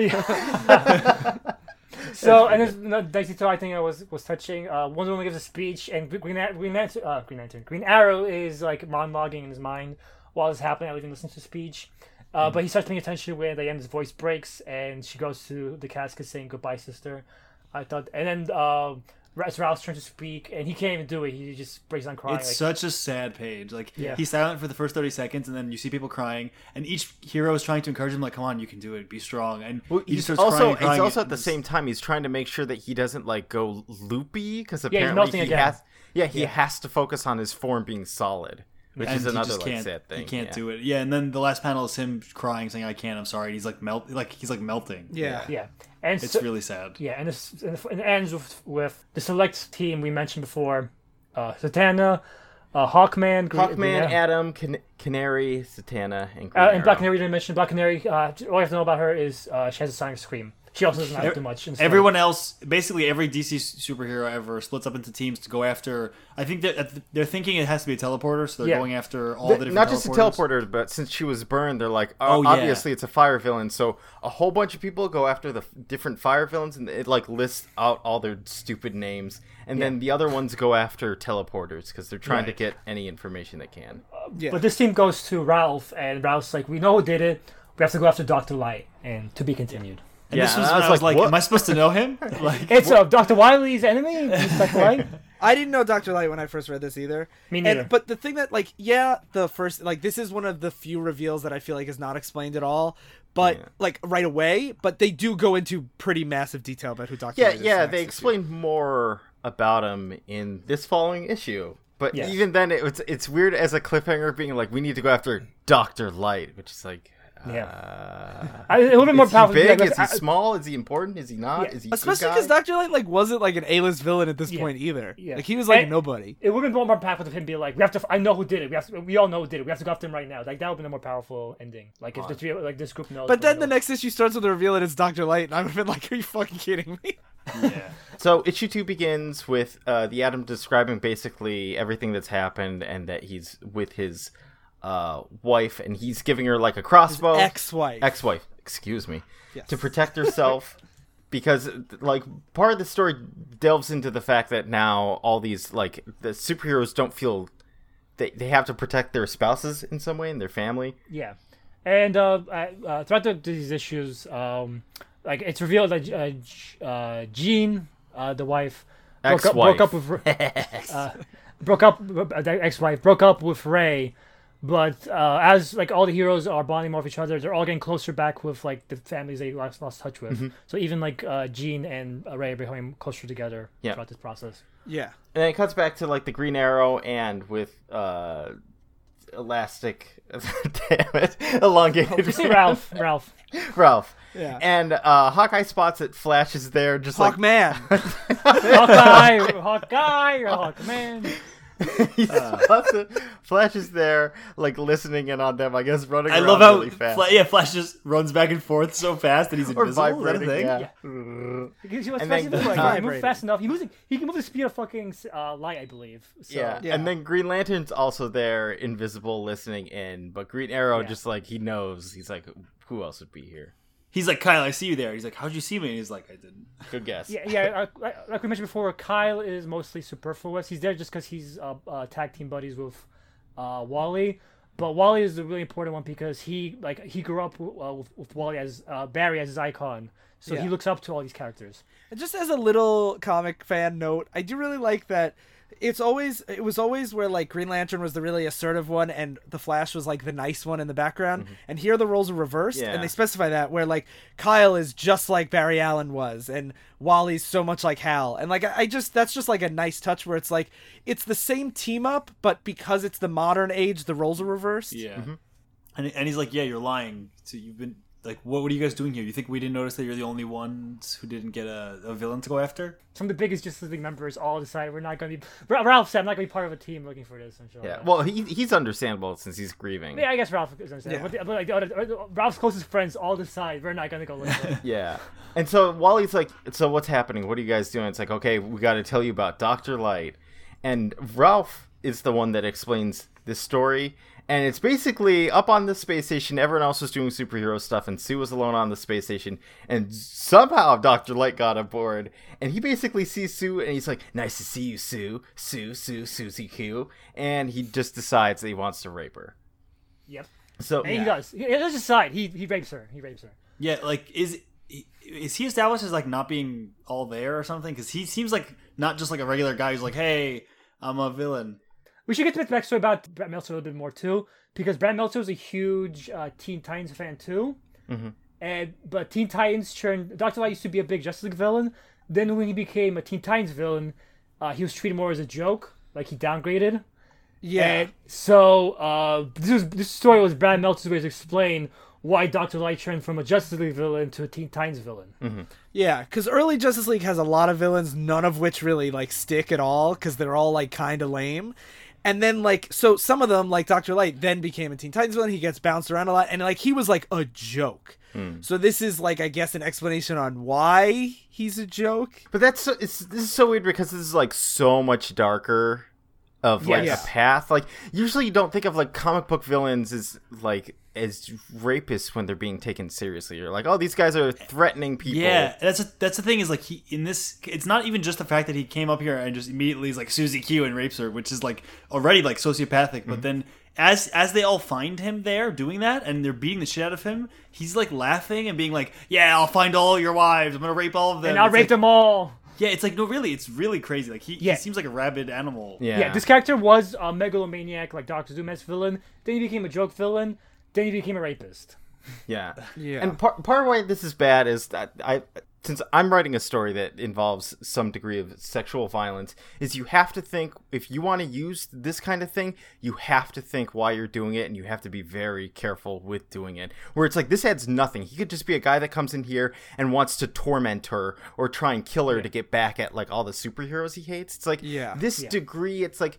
So and there's another nice detail I think I was was touching. Uh, Wonder Woman gives a speech, and Green Ar- Green Lantern, uh, Green Lantern, Green Arrow is like monologuing in his mind while this is happening. Everything listens to the speech, uh, but he starts paying attention when the end his voice breaks, and she goes to the casket saying goodbye, sister. I thought, and then uh, it's Ralph's turn to speak, and he can't even do it. He just breaks down crying. it's like, such a sad page like Yeah. he's silent for the first 30 seconds and then you see people crying and each hero is trying to encourage him like come on you can do it be strong and he just starts also crying, and he's also at the same time he's trying to make sure that he doesn't like go loopy because apparently melting he again. has yeah he has to focus on his form being solid, which and is another just like can't, sad thing. He can't yeah. do it. Yeah, and then the last panel is him crying, saying "I can't, I'm sorry." And he's like melt, like he's like melting. Yeah. yeah, and it's so- really sad. Yeah, and, this, and it ends with, with the select team we mentioned before: uh, Zatanna, uh, Hawkman, Green, Hawkman, Green Atom, Can- Canary, Zatanna, and Green uh, and Black Arrow. Canary didn't mention. Black Canary, uh, all you have to know about her is uh, she has a sonic scream. She also doesn't have to do much. in. Everyone else, basically every DC superhero ever, splits up into teams to go after. I think that they're thinking it has to be a teleporter, so they're Yeah. going after all the different. Not just a teleporters. teleporter, but since she was burned, they're like, Oh, oh, yeah. obviously it's a fire villain. So a whole bunch of people go after the different fire villains, and it like lists out all their stupid names, and then the other ones go after teleporters because they're trying to get any information they can. Uh, yeah. But this team goes to Ralph, and Ralph's like, "We know who did it. We have to go after Doctor Light, and to be continued." And Yeah, this was and I was I was like, like, what? "Am I supposed to know him?" Like, It's uh, Doctor Wily's enemy, Dr. Light. I didn't know Doctor Light when I first read this either. Me And- neither. but the thing that, like, yeah, the first, like, this is one of the few reveals that I feel like is not explained at all. But Yeah. like right away, but they do go into pretty massive detail about who Doctor Yeah, Light is. yeah, they issue. explain more about him in this following issue. But Yes. even then, it, it's it's weird as a cliffhanger being like, we need to go after Doctor Light, which is like, Yeah. Uh, I, it would have been more is he powerful. big? yeah, Is he I- small? Is he important? Is he not? Yeah. Is he Especially because Doctor Light like wasn't like an A-list villain at this Yeah. point either. Yeah. Like he was like And- nobody. It would have been more powerful if him being like, "We have to. I know who did it. We have. To, we all know who did it. We have to go after him right now." Like that would have been a more powerful ending. Like if the three, like this group knows. But who then the next issue starts with the reveal that it's Doctor Light, and I would have been like, "Are you fucking kidding me?" Yeah. So issue two begins with uh, the Atom describing basically everything that's happened and that he's with his uh, wife and he's giving her like a crossbow. Ex-wife. Ex-wife, excuse me, Yes. to protect herself because like part of the story delves into the fact that now all these like the superheroes don't feel they they have to protect their spouses in some way and their family. Yeah, and uh, uh, throughout the, these issues, um, like it's revealed that uh, uh, Jean, uh, the wife, broke up, broke up with uh, broke up uh, the ex-wife broke up with Ray, but uh, as like all the heroes are bonding more with each other, they're all getting closer back with like the families they lost, lost touch with. Mm-hmm. So even like uh, Jean and Ray are becoming closer together Yeah. throughout this process. Yeah. And then it cuts back to like the Green Arrow and with uh elastic damn it elongated See Ralph, Ralph. Ralph. Yeah. And uh Hawkeye spots it flashes there just like Hawkman. Hawkeye, Hawkeye, or Hawkman. He spots it, flashes there like listening in on them I guess running I around love how really fast. Fla- yeah, Flash just runs back and forth so fast that he's invisible. Is that a vibrating, thing? yeah. Because he was And fast then- enough, like, Vibrating. he moved fast enough. He moves. He can move the speed of fucking uh, light, I believe. So, Yeah. Yeah. and then Green Lantern's also there, invisible, listening in. But Green Arrow, Yeah. just like he knows, he's like, who else would be here? He's like, Kyle, I see you there. He's like, how'd you see me? And he's like, I didn't. Good guess. Yeah, yeah. Uh, like, like we mentioned before, Kyle is mostly superfluous. He's there just because he's uh, uh, tag team buddies with uh, Wally. But Wally is the really important one because he like he grew up uh, with, with Wally as uh, Barry as his icon, so he looks up to all these characters. And just as a little comic fan note, I do really like that it's always it was always where like Green Lantern was the really assertive one and the Flash was like the nice one in the background. Mm-hmm. And here the roles are reversed Yeah. and they specify that where like Kyle is just like Barry Allen was and Wally's so much like Hal. And like I I just that's just like a nice touch where it's like it's the same team up, but because it's the modern age, the roles are reversed. Yeah. Mm-hmm. And, and he's like, yeah, you're lying. So you've been like, what, what are you guys doing here? You think we didn't notice that you're the only ones who didn't get a, a villain to go after? Some of the biggest Justice League members all decided we're not going to be. Ralph said, "I'm not going to be part of a team looking for this." And shit like Yeah. Well, he, he's understandable since he's grieving. Yeah, I guess Ralph is understanding. Yeah. But, the, but like the other, Ralph's closest friends all decide we're not gonna go look for it. Yeah. And so Wally's like, so what's happening? What are you guys doing? It's like, okay, we got to tell you about Dr. Light. And Ralph is the one that explains this story. And it's basically up on the space station. Everyone else was doing superhero stuff, and Sue was alone on the space station. And somehow Dr. Light got aboard. And he basically sees Sue, and he's like, nice to see you, Sue. Sue, Sue, Susie Q. And he just decides that he wants to rape her. Yep, So, and he does. He, let's just decide. He he rapes her. He rapes her. Yeah, like is is he established as like not being all there or something? Because he seems like not just like a regular guy who's like, hey, I'm a villain. We should get to the backstory about Brad Meltzer a little bit more too, because Brad Meltzer was a huge uh, Teen Titans fan too. And but Teen Titans turned Doctor Light used to be a big Justice League villain. Then when he became a Teen Titans villain, uh, he was treated more as a joke, like he downgraded. Yeah. And so uh, this was this story was Brad Meltzer's way to explain why Doctor Light turned from a Justice League villain to a Teen Titans villain. Yeah, because early Justice League has a lot of villains, none of which really like stick at all, because they're all like kind of lame. And then like, so some of them, like Doctor Light, then became a Teen Titans villain. He gets bounced around a lot, and like he was like a joke. Hmm. So this is like, I guess, an explanation on why he's a joke. But that's so, it's this is so weird because this is like so much darker of like Yes. a path. Like usually you don't think of like comic book villains as like as rapists when they're being taken seriously. You're like, oh, these guys are threatening people. Yeah, that's a, that's the thing is like he in this. It's not even just the fact that he came up here and just immediately is like Susie Q and rapes her, which is like already like sociopathic. But mm-hmm. then as as they all find him there doing that and they're beating the shit out of him, he's like laughing and being like, "Yeah, I'll find all your wives. I'm gonna rape all of them." And I It's rape like- them all. Yeah, it's like no, really, it's really crazy. Like he, Yeah. he seems like a rabid animal. Yeah. Yeah. this character was a megalomaniac, like Doctor Doom as villain. Then he became a joke villain. Then he became a rapist. Yeah. Yeah. And part part of why this is bad is that I since I'm writing a story that involves some degree of sexual violence, is you have to think if you want to use this kind of thing, you have to think why you're doing it, and you have to be very careful with doing it. Where it's like this adds nothing. He could just be a guy that comes in here and wants to torment her or try and kill her to get back at like all the superheroes he hates. It's like Yeah. this Yeah. degree. It's like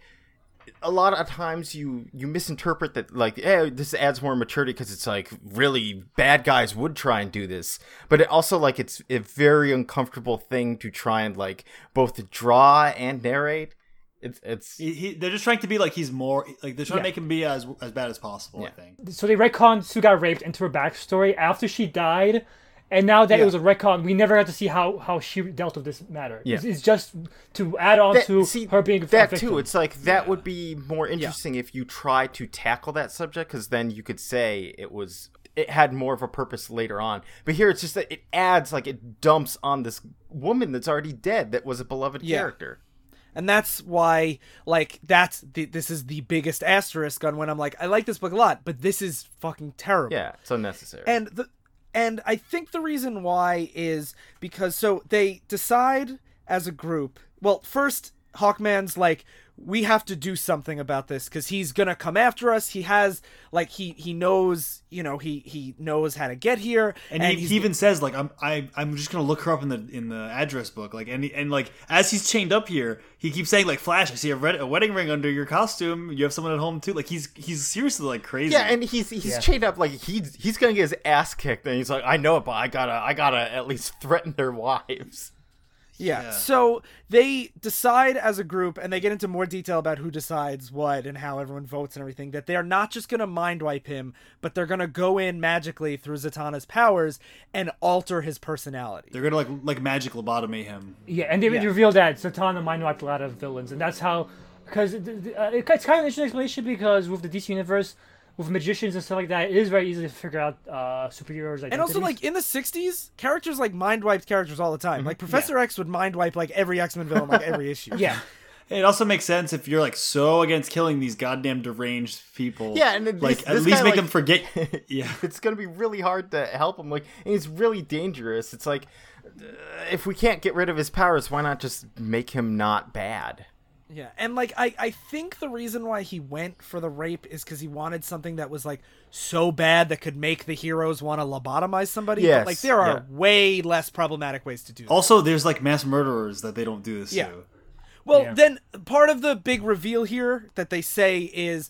a lot of times you you misinterpret that like eh, this adds more maturity because it's like really bad guys would try and do this but it also like it's a very uncomfortable thing to try and like both draw and narrate it's it's He, he, they're just trying to be like he's more like they're trying Yeah. to make him be as as bad as possible. I think. So they retconned Sue got raped into her backstory after she died, and now that Yeah. it was a retcon, we never got to see how how she dealt with this matter. Yeah. It's, it's just to add on that- to see, her being a that victim. too it's like that would be more interesting if you try to tackle that subject because then you could say it was it had more of a purpose later on but here it's just that it adds like it dumps on this woman that's already dead that was a beloved Yeah. character and that's why like that's the, this is the biggest asterisk on when i'm like i like this book a lot but this is fucking terrible yeah it's unnecessary and the and i think the reason why is because so they decide as a group well first hawkman's like we have to do something about this because he's gonna come after us he has like he he knows you know he he knows how to get here And, he, he even says like I'm I I'm just gonna look her up in the in the address book like and and like as he's chained up here he keeps saying like Flash I see a, red, a wedding ring under your costume you have someone at home too like he's he's seriously like crazy Yeah, and he's he's Yeah. chained up like he's he's gonna get his ass kicked, and he's like, I know it, but I gotta I gotta at least threaten their wives. Yeah. Yeah. So they decide as a group, and they get into more detail about who decides what and how everyone votes and everything. That they are not just going to mind wipe him, but they're going to go in magically through Zatanna's powers and alter his personality. they're gonna like like magic lobotomy him Yeah, and they Yeah. revealed that Zatanna mind wiped a lot of villains, and that's how. Because uh, it's kind of an interesting explanation because with the DC universe, with magicians and stuff like that, it is very easy to figure out uh, superheroes' identities. And also, like in the '60s, characters like mind wiped characters all the time. Like Professor X would mind wipe like every X Men villain, like every issue. yeah, it also makes sense if you're like so against killing these goddamn deranged people Yeah, and this- like at this least make like- them forget yeah It's gonna be really hard to help him. Like, and he's really dangerous. It's like uh, if we can't get rid of his powers, why not just make him not bad? Yeah, and like I, I think the reason why he went for the rape is because he wanted something that was like so bad that could make the heroes want to lobotomize somebody. Yes, but like there are yeah. way less problematic ways to do. That. also there's like mass murderers that they don't do this Yeah. to Well, Yeah. then part of the big reveal here that they say is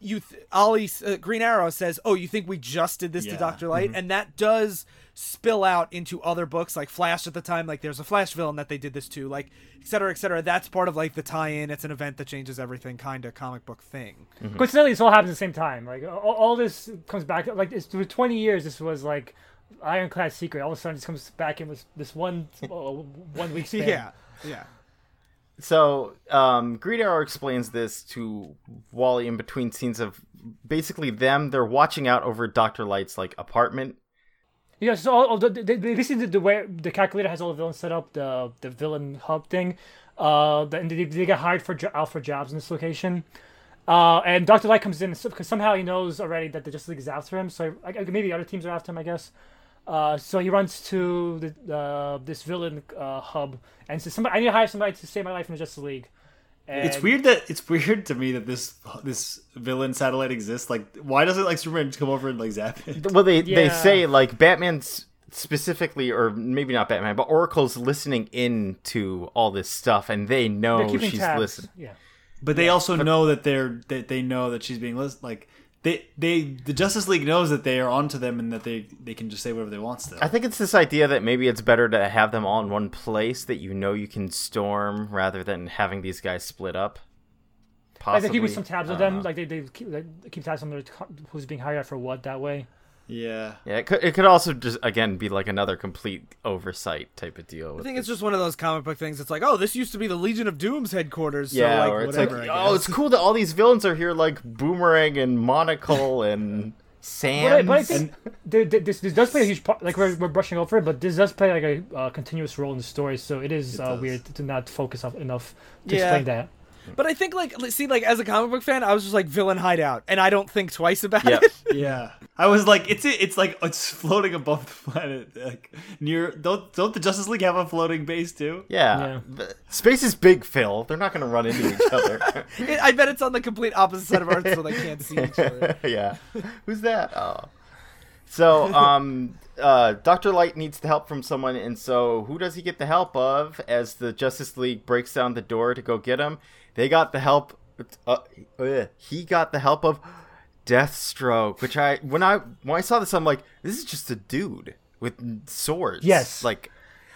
you th- Ollie uh, Green Arrow says, "Oh, you think we just did this to Doctor Light?" And that does spill out into other books like Flash at the time. Like there's a Flash villain that they did this to, like et cetera, et cetera. That's part of like the tie-in. It's an event that changes everything, kind of comic book thing. coincidentally, this all happens at the same time. Like all, all this comes back. Like it's for twenty years, this was like ironclad secret. All of a sudden, this comes back in with this one uh, one week span. Yeah, yeah. So, um, Green Arrow explains this to Wally in between scenes of basically them. They're watching out over Doctor Light's like apartment. Yeah, so all, all the, the, the, basically the, the way the calculator has all the villains set up, the the villain hub thing, uh, and they, they get hired for out for jobs in this location, uh, and Doctor Light comes in because somehow he knows already that the Justice League is after him, so I, I- maybe other teams are after him, I guess. Uh, so he runs to the uh, this villain uh, hub and says, "Somebody, I need to hire somebody to save my life in the Justice League." And It's weird that it's weird to me that this this villain satellite exists. Like, why doesn't like Superman just come over and like zap it? Well, they they say like Batman's specifically, or maybe not Batman, but Oracle's listening in to all this stuff, and they know she's tabs. listening. Yeah. But they also know that they're that they know that she's being listened. Like they they the Justice League knows that they are onto them and that they they can just say whatever they want still. I think it's this idea that maybe it's better to have them all in one place that you know you can storm rather than having these guys split up. Like Possibly. they're keeping some tabs on them. know. Like they, they keep they keep tabs on their, who's being hired for what that way. Yeah. Yeah, it could, it could also just again be like another complete oversight type of deal. I with think this. it's just one of those comic book things. It's like, oh, this used to be the Legion of Doom's headquarters. yeah, so like, or it's whatever, like oh, it's cool that all these villains are here, like Boomerang and Monocle and Sam. but I think th- th- this, this does play a huge part. Like we're, we're brushing over it, but this does play like a uh, continuous role in the story. So it is It uh, weird to not focus up enough to Yeah. explain that. But I think like see like as a comic book fan, I was just like villain hideout, and I don't think twice about Yep. it. Yeah, I was like, it's it's like it's floating above the planet, like near. Don't don't the Justice League have a floating base too? Yeah. Yeah. Space is big, Phil. They're not going to run into each other. It- I bet it's on the complete opposite side of Earth, so they can't see each other. yeah. Who's that? Oh. So, um, uh, Dr. Light needs the help from someone, and so who does he get the help of as the Justice League breaks down the door to go get him? They got the help. Uh, uh, he got the help of Deathstroke, which I when I when I saw this, I'm like, this is just a dude with swords. Yes. Like,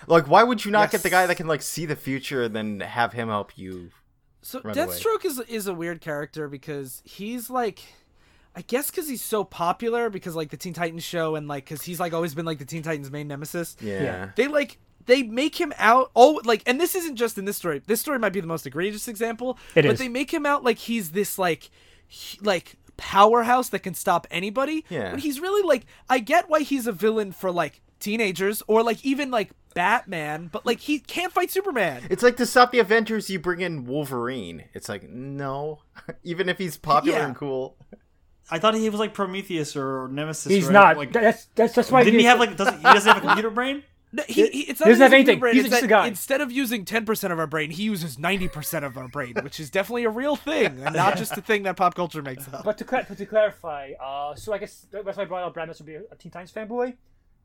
like why would you not get the guy that can like see the future and then have him help you? So Run away. Deathstroke is is a weird character because he's like, I guess because he's so popular because like the Teen Titans show and like because he's like always been like the Teen Titans main nemesis. Yeah. Yeah. They like they make him out oh like and this isn't just in this story. This story might be the most egregious example. It but is. they make him out like he's this like h- like powerhouse that can stop anybody. Yeah. When he's really like I get why he's a villain for like teenagers or like even like Batman, but like he can't fight Superman. It's like to stop the Avengers, you bring in Wolverine. It's like no, even if he's popular Yeah. and cool. I thought he was like Prometheus or Nemesis. He's or not. Like, that's that's that's why. didn't he have like? Doesn't he doesn't have a computer brain? No, he, he, it's not He doesn't that have he's a anything. Brain, He's it's just a guy. Instead of using ten percent of our brain, he uses ninety percent of our brain, which is definitely a real thing, and not just a thing that pop culture makes up. But to, cla- but to clarify, uh, so I guess that's why I brought up Brad to be a, a Teen Titans fanboy,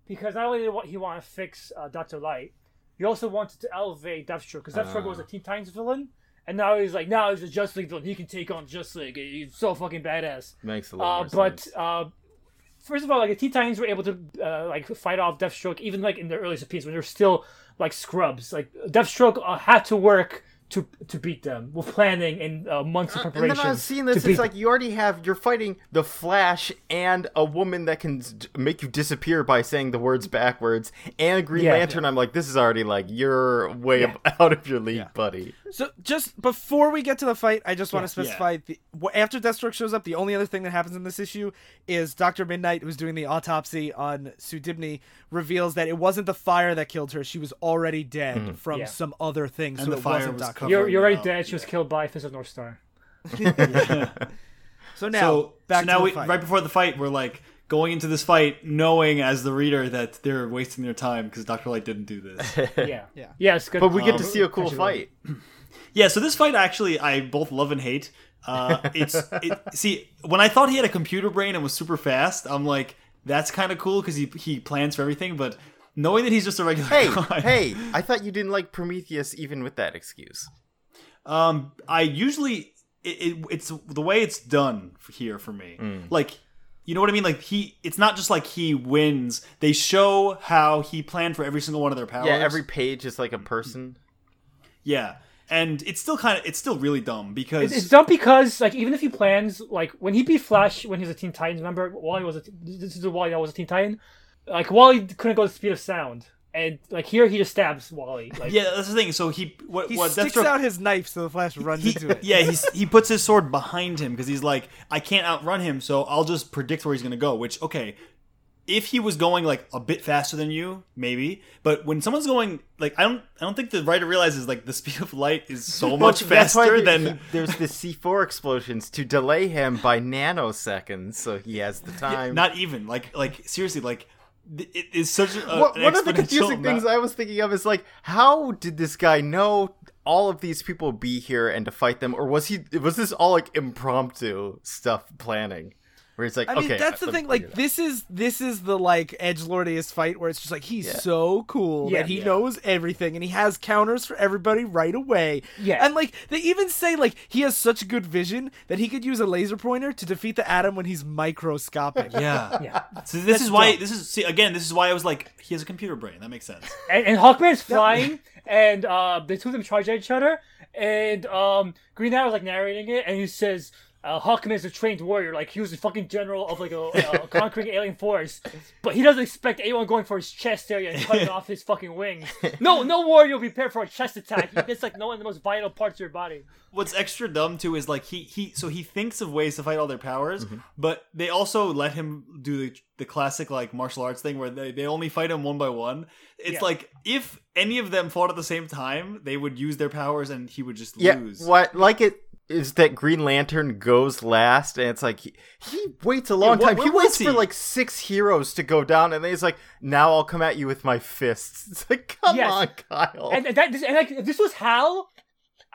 because not only did he want to fix uh, Doctor Light, he also wanted to elevate Deathstroke, because Deathstroke was a Teen Titans villain, and now he's like, now he's a Justice League villain. He can take on Justice League. He's so fucking badass. Makes a lot Uh, more but sense. uh, first of all, like the Teen Titans were able to uh, like fight off Deathstroke even like in their earliest appearance when they're still like scrubs. Like Deathstroke uh, had to work to to beat them with planning and uh, months of preparation. And preparation. then I was seeing to this. beat It's like you already have. You're fighting the Flash and a woman that can make you disappear by saying the words backwards, and Green Yeah. Lantern. I'm like, this is already like you're way Yeah. out of your league, buddy. So just before we get to the fight, I just want to Yeah. specify the after Deathstroke shows up, the only other thing that happens in this issue is Doctor Mid-Nite, who's doing the autopsy on Sue Dibney, reveals that it wasn't the fire that killed her; she was already dead from Yeah. some other thing. And so the it fire wasn't was Doctor. Covered. You're, you're already up, dead. She was killed by Fist of North Star. So now so, back so now to we, fight. right before the fight, we're like going into this fight knowing as the reader that they're wasting their time because Doctor Light didn't do this. Yeah. Yeah. Yeah, it's good. But we get Um, to see a cool actually, fight. Yeah, so this fight actually I both love and hate. Uh, it's it, see when I thought he had a computer brain and was super fast, I'm like that's kind of cool because he he plans for everything. But knowing that he's just a regular Hey, guy, hey! I thought you didn't like Prometheus even with that excuse. um, I usually it, it it's the way it's done here for me. Mm. Like you know what I mean? Like he, it's not just like he wins. They show how he planned for every single one of their powers. Yeah, every page is like a person. yeah, and it's still kind of it's still really dumb because It's, it's dumb because like even if he plans like when he beat Flash when he was a Teen Titans, remember Wally was a this is Wally I was a Teen Titan. Like Wally couldn't go the speed of sound, and like here he just stabs Wally. Like, yeah, that's the thing. So he what he what sticks Deathstroke out his knife so the Flash runs he, into it. yeah, he's he puts his sword behind him because he's like, I can't outrun him, so I'll just predict where he's gonna go. Which okay, if he was going like a bit faster than you, maybe. But when someone's going like, I don't, I don't think the writer realizes like the speed of light is so much That's why faster than. he- there's the C4 explosions to delay him by nanoseconds, so he has the time. Not even like like seriously like th- it is such a one of the confusing things I was thinking of is like, how did this guy know all of these people be here and to fight them, or was he? Was this all like impromptu stuff planning? Where he's like, I mean, okay, that's the thing. Like, it this is this is the like edge lordiest fight where it's just like he's Yeah. so cool Yeah, that he yeah. knows everything and he has counters for everybody right away. Yeah. and like they even say like he has such good vision that he could use a laser pointer to defeat the atom when he's microscopic. Yeah. yeah. So this That's is why dumb. this is see again. This is why I was like, he has a computer brain. That makes sense. And, and Hawkman's flying, and uh, the two of them charge at each other, and um, Green Arrow's like narrating it, and he says, uh, Hawkman is a trained warrior. Like he was a fucking general of like a, a conquering alien force, but he doesn't expect anyone going for his chest area and cutting off his fucking wings. No, no warrior will be prepared for a chest attack. It's like knowing the most vital parts of your body. What's extra dumb too is like he he so he thinks of ways to fight all their powers, Mm-hmm. but they also let him do the, the classic like martial arts thing where they, they only fight him one by one. It's Yeah. like if any of them fought at the same time, they would use their powers and he would just Yeah, lose. what like it is that Green Lantern goes last, and it's like he, he waits a long what- time. where he waits he? for like six heroes to go down, and then he's like, "Now I'll come at you with my fists." It's like, come Yes. on, Kyle. And, and that and like this was Hal,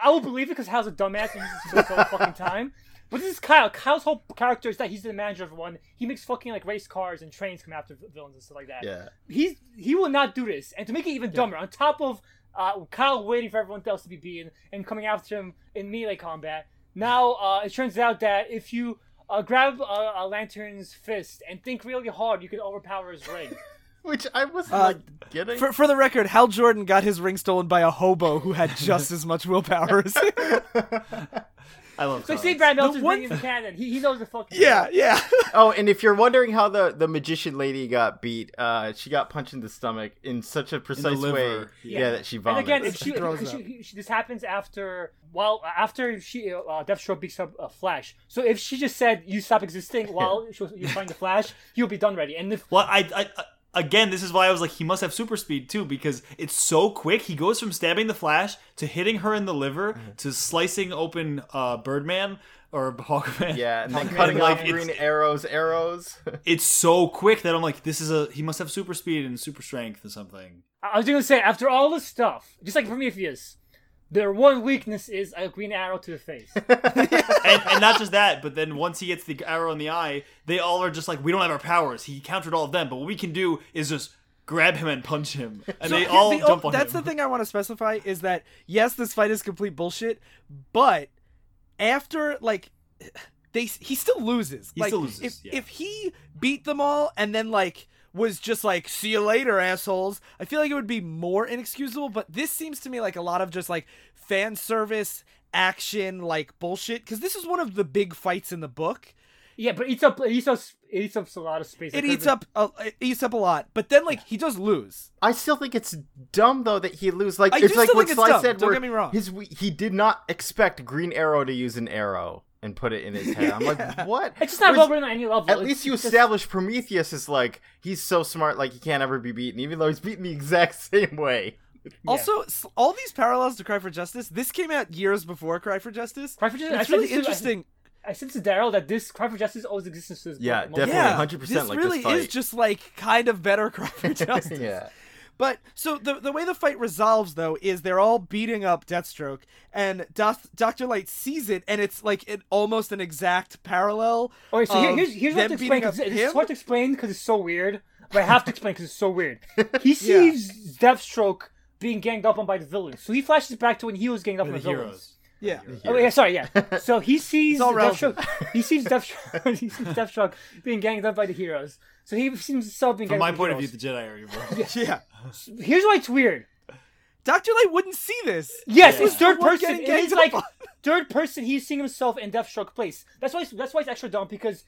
I will believe it because Hal's a dumbass and uses his all the fucking time. But this is Kyle. Kyle's whole character is that he's the manager of one. He makes fucking like race cars and trains come after villains and stuff like that. yeah, he's he will not do this. And to make it even dumber, on top of uh, Kyle waiting for everyone else to be beaten and coming after him in melee combat, now uh, it turns out that if you uh, grab uh, a lantern's fist and think really hard, you can overpower his ring. which I was Uh, like getting. For, for the record, Hal Jordan got his ring stolen by a hobo who had just as much willpower as him. I love so comics. Steve Brad Meltzer's one bringing in the canon. He, he knows the fucking yeah, yeah. oh, and if you're wondering how the the magician lady got beat, uh, she got punched in the stomach in such a precise way, liver. yeah. Yeah. that she And vomits. again, if she, Throws if up. she, she, this happens after, well, after she uh, Deathstroke beats up uh, Flash. So if she just said you stop existing while she was, you're fighting the Flash, you'll be done ready. And if Well, I, I, I again, this is why I was like, he must have super speed too, because it's so quick. He goes from stabbing the Flash to hitting her in the liver Mm-hmm. to slicing open uh, Birdman or Hawkman. yeah, and then cutting like, off it's- green arrows, arrows. It's so quick that I'm like, this is a he must have super speed and super strength or something. I was gonna say, after all this stuff, just like Prometheus, their one weakness is a green arrow to the face. and, and not just that, but then once he gets the arrow in the eye, they all are just like, we don't have our powers. He countered all of them, but what we can do is just grab him and punch him, and they all the- jump on That's him. the thing I want to specify is that yes, this fight is complete bullshit, but after like they he still loses. He like, still loses, If yeah. if he beat them all and then like was just like see you later assholes, I feel like it would be more inexcusable. But this seems to me like a lot of just like fan service action like bullshit because this is one of the big fights in the book. Yeah, but it eats up, it eats up, it eats up a lot of space. It eats up a, it eats up a lot, but then like he does lose. I still think it's dumb though that he lose. Like I it's do like still what think it's Sly dumb, said. don't where get me wrong. His he did not expect Green Arrow to use an arrow and put it in his head. I'm like, what? It's just not well written on any level. At It's least you just- establish Prometheus is like he's so smart, like he can't ever be beaten, even though he's beaten the exact same way. Also, s- all these parallels to Cry for Justice. This came out years before Cry for Justice. Cry for Justice- It's really this to- interesting. I said to Daryl that this Cry for Justice always exists to this book. Yeah, Most- definitely. Yeah, 100% this like really this fight. is just like kind of better Cry for Justice. yeah. But so the the way the fight resolves though is they're all beating up Deathstroke, and Doctor Light sees it, and it's like it almost an exact parallel. Okay, so here, here's here's what to explain. beating 'cause up It's hard to explain because it's so weird, but I have to explain because it's so weird. He sees Deathstroke being ganged up on by the villains, so he flashes back to when he was ganged up the on the villains. heroes. Yeah, Oh yeah, sorry, yeah. So he sees all Deathstroke. He sees Deathstroke. he sees Deathstroke being ganged up by the heroes. So he sees himself being From my point the of view, the Jedi are evil. yeah. Here's why it's weird. Doctor Light wouldn't see this. Yes, He it's third person. getting It ganged is up like third person. He's seeing himself in Deathstroke place. That's why. It's, that's why it's extra dumb because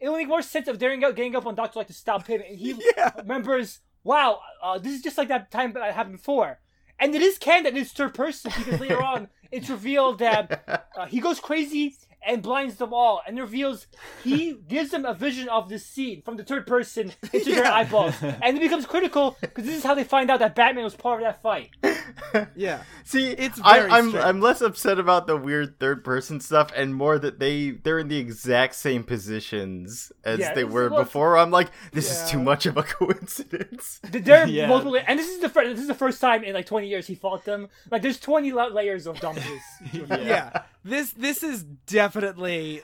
it would make more sense of daring out, getting up on Doctor Light to stop him, and he Yeah. remembers, "Wow, uh, this is just like that time that happened before." And it is canon that it's third person because later on it's revealed that uh, he goes crazy and blinds them all, and reveals he gives them a vision of this scene from the third person into their Yeah. eyeballs, and it becomes critical because this is how they find out that Batman was part of that fight. Yeah. See, It's I, very I'm. I'm less upset about the weird third person stuff and more that they they're in the exact same positions as Yeah, they were well, before. I'm like, this is too much of a coincidence. There are Yeah. multiple, and this is the first. This is the first time in like 20 years he fought them. Like, there's 20 layers of dumbness. yeah. This this is definitely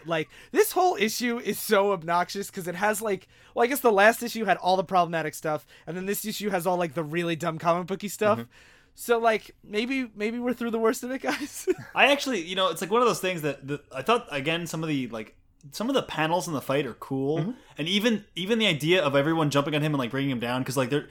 like this whole issue is so obnoxious because it has like well I guess the last issue had all the problematic stuff and then this issue has all like the really dumb comic booky stuff. Mm-hmm. So like maybe maybe we're through the worst of it, guys. I actually, you know, it's like one of those things that the, I thought again some of the like some of the panels in the fight are cool, Mm-hmm. and even even the idea of everyone jumping on him and like bringing him down because like they're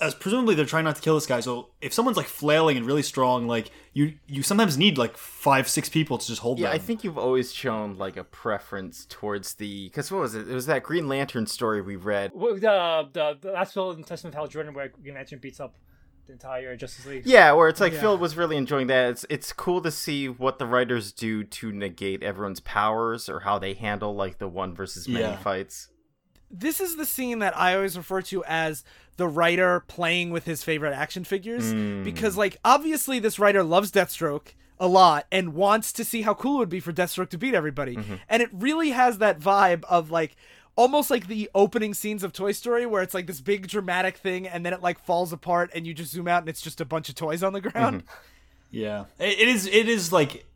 as presumably they're trying not to kill this guy. So if someone's like flailing and really strong, like you you sometimes need like five six people to just hold Yeah, them. I think you've always shown like a preference towards the because what was it? It was that Green Lantern story we read. Well, The the, the last film in Testament of Hal Jordan where Green Lantern beats up the entire Justice League. Yeah, where it's like Yeah. Phil was really enjoying that. It's it's cool to see what the writers do to negate everyone's powers or how they handle like the one versus many Yeah. fights. this is the scene that I always refer to as the writer playing with his favorite action figures mm. because like obviously this writer loves Deathstroke a lot and wants to see how cool it would be for Deathstroke to beat everybody. Mm-hmm. And it really has that vibe of like almost like the opening scenes of Toy Story where it's like this big dramatic thing and then it like falls apart and you just zoom out and it's just a bunch of toys on the mm-hmm. ground. Yeah, it, it is. It is like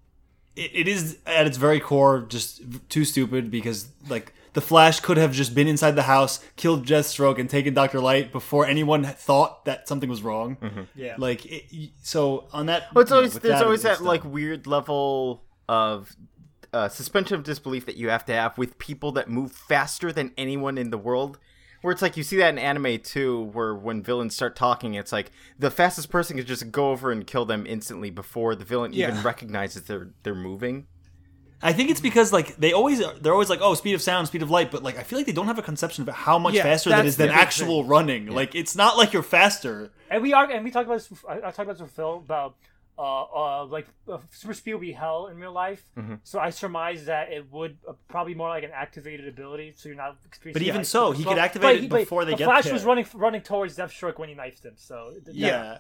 it, it is at its very core just too stupid because like the Flash could have just been inside the house, killed Deathstroke, and taken Doctor Light before anyone thought that something was wrong. Mm-hmm. Yeah. Like it, so on that. Well, it's you know, always there's that, always it's that like weird level of uh, suspension of disbelief that you have to have with people that move faster than anyone in the world. Where it's like you see that in anime too, where when villains start talking, it's like the fastest person can just go over and kill them instantly before the villain even recognizes they're they're moving. I think it's because like they always they're always like oh speed of sound, speed of light, but like I feel like they don't have a conception of how much Yeah, faster that that's is than the big actual running. Like it's not like you're faster. And we are, and we talked about this. I, I talked about this with Phil about uh, uh, like uh, super speed would be hell in real life. Mm-hmm. So I surmise that it would uh, probably more like an activated ability, so you're not experiencing. But even so, he could activate But it but before they the get Flash there. was running running towards Deathstroke when he knifed him. So th- Yeah.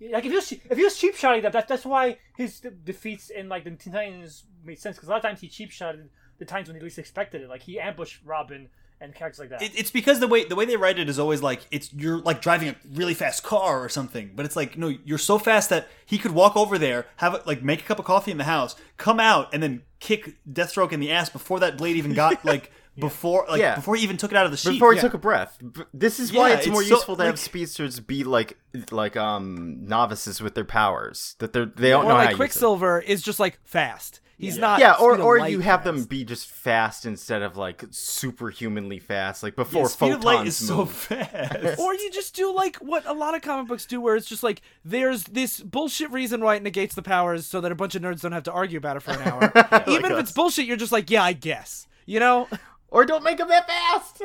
like if he was if he was cheap shotting them, that, that's why his defeats in like the Teen Titans made sense because a lot of times he cheap shotted the times when he least expected it. Like he ambushed Robin and characters like that. It, it's because the way the way they write it is always like it's you're like driving a really fast car or something, but it's like no, you're so fast that he could walk over there, have a, like make a cup of coffee in the house, come out, and then kick Deathstroke in the ass before that blade even got like before like Yeah. before he even took it out of the sheet. Before he yeah. took a breath. This is why Yeah, it's, it's more so- useful to have speedsters be like like um novices with their powers that they're they don't Or know how like use it. Quicksilver is just like fast. He's not Yeah, or or you have them be just fast instead of like superhumanly fast, like before Yeah, speed photons of light is so fast. Or you just do like what a lot of comic books do, where it's just like there's this bullshit reason why it negates the powers, so that a bunch of nerds don't have to argue about it for an hour. Even Like if us. it's bullshit, you're just like, yeah, I guess. You know? Or don't make them that fast.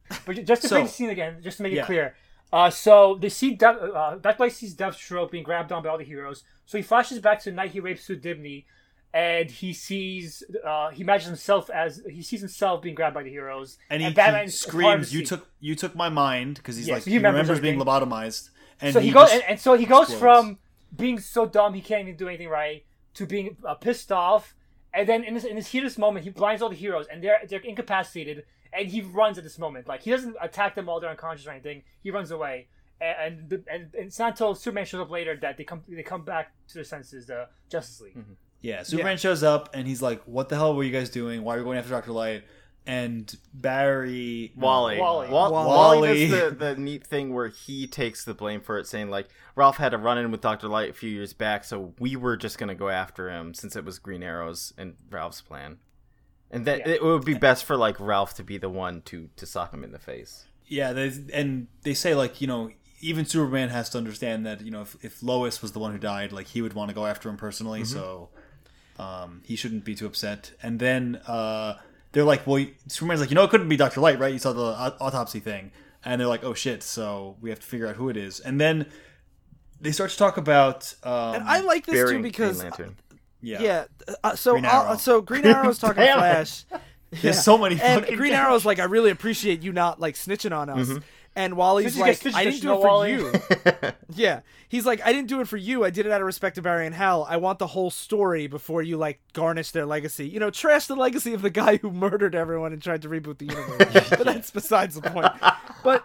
But just to So- bring the scene again, just to make Yeah. it clear. Uh, so they see Death, uh, Deathlight sees Deathstroke being grabbed on by all the heroes. So he flashes back to the night he raped Sue Dibney, and he sees uh, he imagines himself as he sees himself being grabbed by the heroes. and he, he Batman is hard to screams, "You took you took my mind" because he's Yeah, like so he he remembers remembers being lobotomized. And So he, goes, and, and so he goes explodes. from being so dumb he can't even do anything right to being uh, pissed off, and then in this in this heatest moment he blinds all the heroes and they're they're incapacitated, and he runs at this moment. Like he doesn't attack them while they're unconscious or anything. He runs away, and and, and, and it's not until Superman shows up later that they come they come back to their senses. The Justice League. Yeah, Superman shows up and he's like, "What the hell were you guys doing? Why are you going after Doctor Light?" And Barry, Wally. Wally. Wally. Wally does the, the neat thing where he takes the blame for it, saying like Ralph had a run in with Doctor Light a few years back, so we were just gonna go after him since it was Green Arrows and Ralph's plan, and that Yeah. it would be best for like Ralph to be the one to to sock him in the face. Yeah, they, and they say like you know even Superman has to understand that you know if, if Lois was the one who died, like he would want to go after him personally, mm-hmm. so um, he shouldn't be too upset. And then uh, they're like, well, Superman's like, you know, it couldn't be Doctor Light, right? You saw the au- autopsy thing, and they're like, oh shit, so we have to figure out who it is. And then they start to talk about um, And I like this Barry too because Green Lantern. yeah, yeah. Uh, so Green I'll- Arrow. so Green Arrow's talking to Flash. there's so many and fucking Green Arrow's like, I really appreciate you not like snitching on us. And Wally's Snitches get like, stitches, I didn't do it for Wally. you. yeah, he's like, I didn't do it for you. I did it out of respect to Barry and Hal. I want the whole story before you like garnish their legacy. You know, trash the legacy of the guy who murdered everyone and tried to reboot the universe. but that's besides the point. But.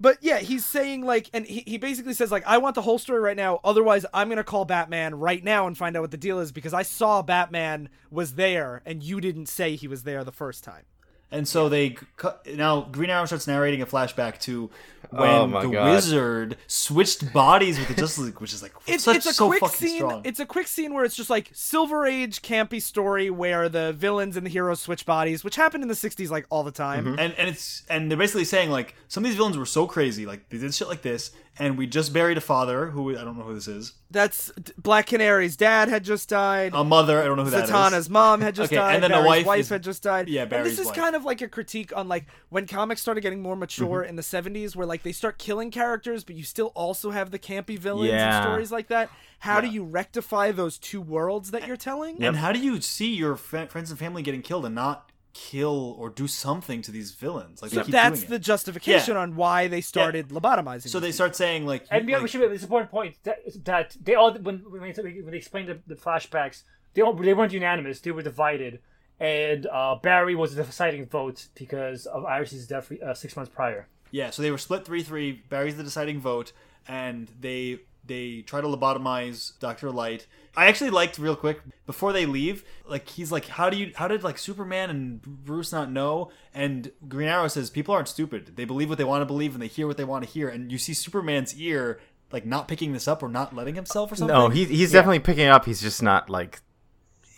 But yeah, he's saying like, and he, he basically says like, I want the whole story right now. Otherwise, I'm gonna call Batman right now and find out what the deal is because I saw Batman was there and you didn't say he was there the first time. And so they cut, now Green Arrow starts narrating a flashback to oh when Oh the God. wizard switched bodies with the Justice League, which is like it's, such it's a so quick fucking scene. strong. It's a quick scene where it's just like Silver Age campy story where the villains and the heroes switch bodies, which happened in the '60s like all the time. Mm-hmm. and and it's and they're basically saying like some of these villains were so crazy, like they did shit like this, and we just buried a father who I don't know who this is, That's Black Canary's dad had just died. a mother I don't know who that is. Zatanna's mom had just Okay, died. and then the Barry's wife is- had just died. Yeah, and this is wife. kind of like a critique on like when comics started getting more mature Mm-hmm. in the '70s, where like they start killing characters, but you still also have the campy villains Yeah. and stories like that. How do you rectify those two worlds that you're telling? And how do you see your fa- friends and family getting killed and not kill or do something to these villains? Like they So keep that's doing the it. justification on why they started lobotomizing. So they these start saying like, And yeah, like- we should. It's an important point that, that they all when when they, when they explained the, the flashbacks, they all they weren't unanimous. They were divided, and uh, Barry was the deciding vote because of Iris's death uh, six months prior. Yeah, so they were split three three. Barry's the deciding vote, and they they try to lobotomize Doctor Light. I actually liked real quick before they leave. Like he's like, how do you how did like Superman and Bruce not know? And Green Arrow says people aren't stupid. They believe what they want to believe and they hear what they want to hear. And you see Superman's ear like not picking this up or not letting himself or something. No, he, he's definitely picking up. He's just not like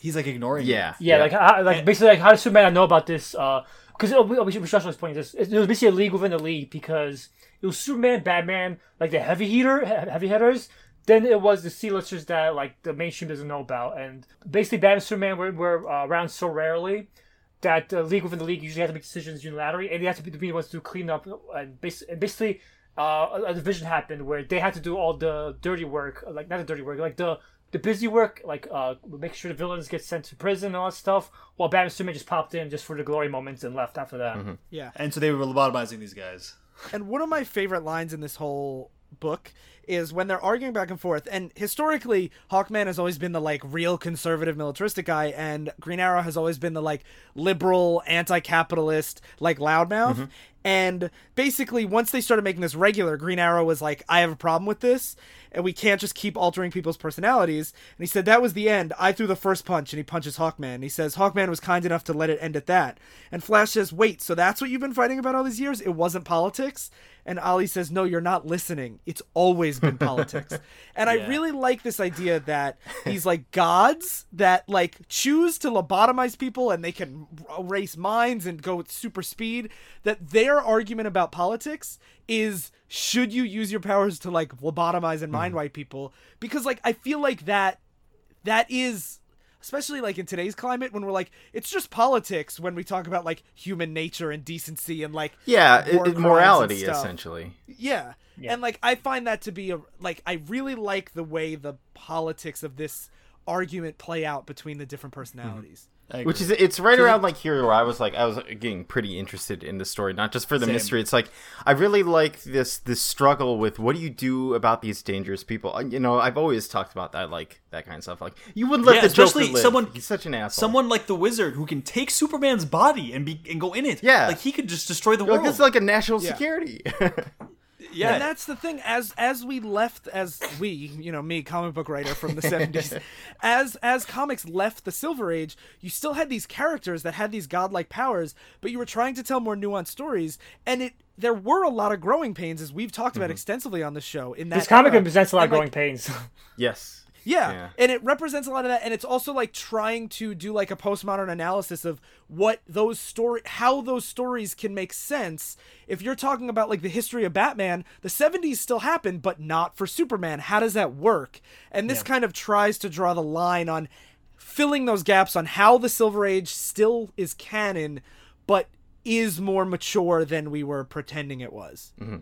he's like ignoring. yeah. it. Yeah, like how, like And- basically like how does Superman not know about this? Because uh, we, we should we should also explain this. It, it was basically a league within the league because it was Superman, Batman, like the heavy heater, heavy hitters. Then it was the C-listers that like the mainstream doesn't know about, and basically Batman and Superman were, were uh, around so rarely that the league within the league usually had to make decisions unilaterally, and they have to be the ones to clean up. And, bas- and basically, uh, a, a division happened where they had to do all the dirty work, like not the dirty work, like the the busy work, like uh, making sure the villains get sent to prison and all that stuff, while Batman and Superman just popped in just for the glory moments and left after that. yeah. And so they were lobotomizing these guys. And one of my favorite lines in this whole book is when they're arguing back and forth. And historically, Hawkman has always been the like real conservative militaristic guy, and Green Arrow has always been the like liberal, anti-capitalist, like loudmouth. Mm-hmm. And basically, once they started making this regular, Green Arrow was like, "I have a problem with this, and we can't just keep altering people's personalities." And he said that was the end. I threw the first punch, and he punches Hawkman. He says Hawkman was kind enough to let it end at that. And Flash says, "Wait, so that's what you've been fighting about all these years? It wasn't politics?" And Ollie says, "No, you're not listening. It's always been politics." And I really like this idea that these like gods that like choose to lobotomize people and they can erase minds and go with super speed. That their argument about politics is should you use your powers to like lobotomize and mind mm-hmm. wipe people? Because like I feel like that that is especially like in today's climate when we're like it's just politics when we talk about like human nature and decency and like Yeah, it, it- morality essentially. Yeah. Yeah. And like I find that to be a like I really like the way the politics of this argument play out between the different mm-hmm. personalities. Which is it's right around like here where I was like I was getting pretty interested in the story, not just for the Same. mystery. It's like I really like this this struggle with what do you do about these dangerous people. Uh, You know, I've always talked about that like that kind of stuff. Like you wouldn't let Yeah, the especially Joker live. someone- He's such an asshole. Someone like the wizard who can take Superman's body and be and go in it. Yeah. like he could just destroy the You're like, world. this is like a national Yeah. security. yeah, And that's the thing as as we left as we, you know, me comic book writer from the 70s, as as comics left the silver age, you still had these characters that had these godlike powers, but you were trying to tell more nuanced stories and it there were a lot of growing pains as we've talked about mm-hmm. extensively on the show in that This comic era. represents a lot of And, like, growing pains. yes. Yeah. Yeah. and it represents a lot of that, and it's also like trying to do like a postmodern analysis of what those story, how those stories can make sense. If you're talking about like the history of Batman, the '70s still happened, but not for Superman. How does that work? And this kind of tries to draw the line on filling those gaps on how the Silver Age still is canon, but is more mature than we were pretending it was. Mm-hmm.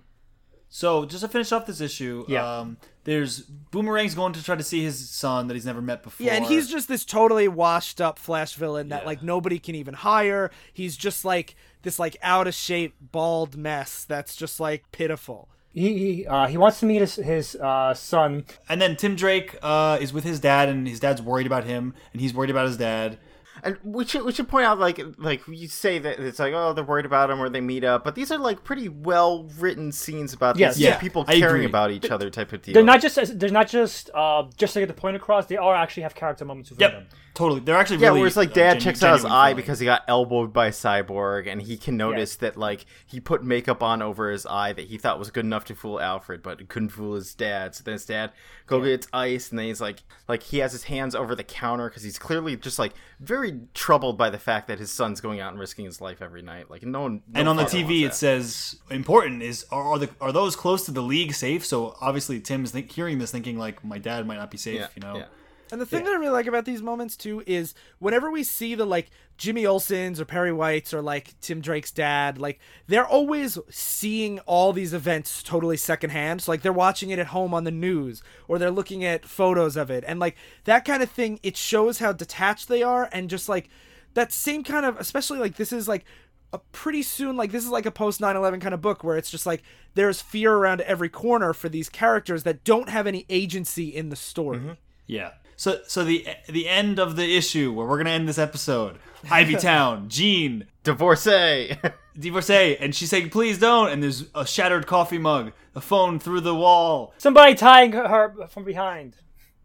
So just to finish off this issue, Yeah. um, there's Boomerang's going to try to see his son that he's never met before. Yeah, and he's just this totally washed up Flash villain that Yeah. like nobody can even hire. He's just like this like out of shape bald mess that's just like pitiful. he he, uh, he wants to meet his his uh, son. and then Tim Drake uh, is with his dad, and his dad's worried about him, and he's worried about his dad. And we should we should point out like like you say that it's like oh they're worried about him or they meet up, but these are like pretty well written scenes about Yes. these Yeah, people I caring agree. about each other type of deal. They're not just they're not just uh just to get the point across. They are actually have character moments within Yep, them. totally. They're actually Yeah, really, it's like uh, dad genu- checks out his eye feeling. because he got elbowed by Cyborg, and he can notice that like he put makeup on over his eye that he thought was good enough to fool Alfred, but it couldn't fool his dad. So then his dad go gets ice, and then he's like like he has his hands over the counter because he's clearly just like very troubled by the fact that his son's going out and risking his life every night. Like no one. no and on the TV, it says important is are are, the, are those close to the league safe? So obviously Tim's think, hearing this, thinking like my dad might not be safe. Yeah, you know, yeah. And the thing that I really like about these moments too is whenever we see the like Jimmy Olsen's or Perry White's or like Tim Drake's dad, like they're always seeing all these events totally secondhand. So like they're watching it at home on the news or they're looking at photos of it. And like that kind of thing, it shows how detached they are and just like that same kind of especially like this is like a pretty soon like this is like a post 9-11 kind of book where it's just like there's fear around every corner for these characters that don't have any agency in the story mm-hmm. Yeah. So so the the end of the issue where we're gonna end this episode. Ivy Town, Jean, divorcee. divorcee, and she's saying please don't. And there's a shattered coffee mug, a phone through the wall. Somebody tying her from behind.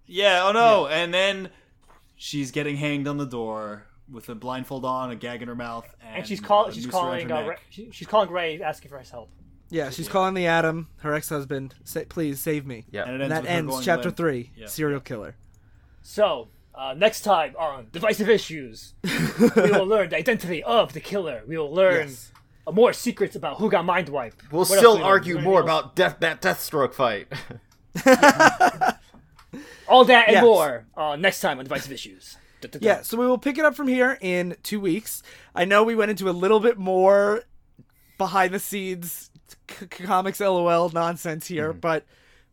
Yeah. Oh no. And then she's getting hanged on the door with a blindfold on, a gag in her mouth, and, And she's a call she's calling her uh, neck. Ray, she's calling Ray asking for his help. Yeah, she's calling the Atom, her ex-husband. Say, please save me. yeah. And it And that ends going chapter three. Yeah. Serial killer. So, uh, next time on Divisive Issues, we will learn the identity of the killer. We will learn Yes. uh, more secrets about who got mind wiped. We'll What still we argue Anything more about death that Deathstroke fight. all that and Yes. more uh, next time on Divisive Issues. Da-da-da. Yeah, so we will pick it up from here in two weeks. I know we went into a little bit more behind the scenes c- comics LOL nonsense here, Mm-hmm. but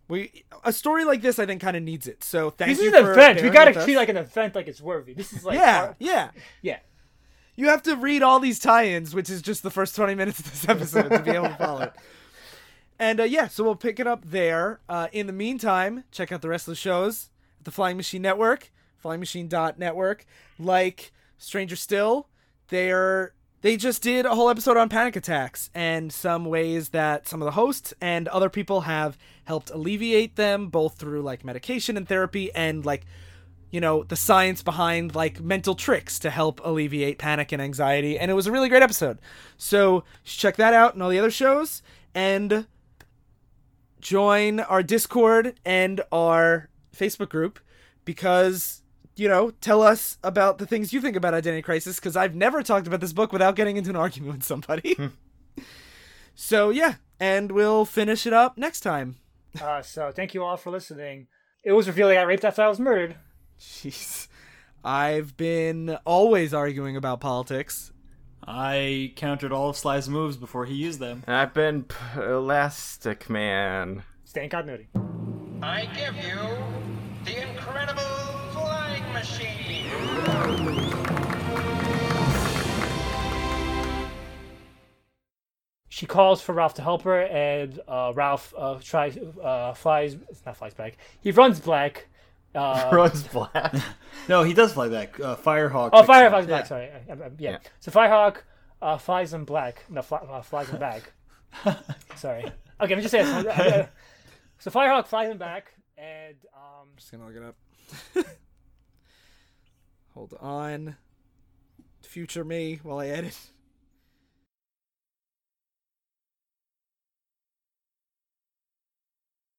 we a story like this I think kind of needs it. So thank This you This is an event. We gotta treat like an event, like it's worthy. This is like yeah, our- yeah. yeah. You have to read all these tie-ins, which is just the first 20 minutes of this episode to be able to follow it. And uh, yeah, so we'll pick it up there. Uh, in the meantime, check out the rest of the shows at the Flying Machine Network, flyingmachine.network. Like Stranger Still, they're they just did a whole episode on panic attacks and some ways that some of the hosts and other people have helped alleviate them, both through like medication and therapy and like you know the science behind like mental tricks to help alleviate panic and anxiety. And it was a really great episode. So check that out and all the other shows. And join our discord and our facebook group because you know tell us about the things you think about identity crisis because i've never talked about this book without getting into an argument with somebody so yeah and we'll finish it up next time Uh, so thank you all for listening. It was revealed I got raped after I was murdered. jeez i've been always arguing about politics I countered all of Sly's moves before he used them. I've been P- Elastic Man. Stay in continuity. I give you the incredible flying machine. She calls for Ralph to help her, and uh, Ralph uh, tries uh, flies. Not flies back. He runs back. Uh, Runs black. No, he does fly back. Uh, Firehawk. oh, kicks him. Firehawk's back. Sorry. Yeah. Yeah. So Firehawk uh, flies in black. No, fly, uh, flies in back. Sorry. Okay, let me just say this. So Firehawk flies him back, and um, just gonna look it up. Hold on. Future me while I edit.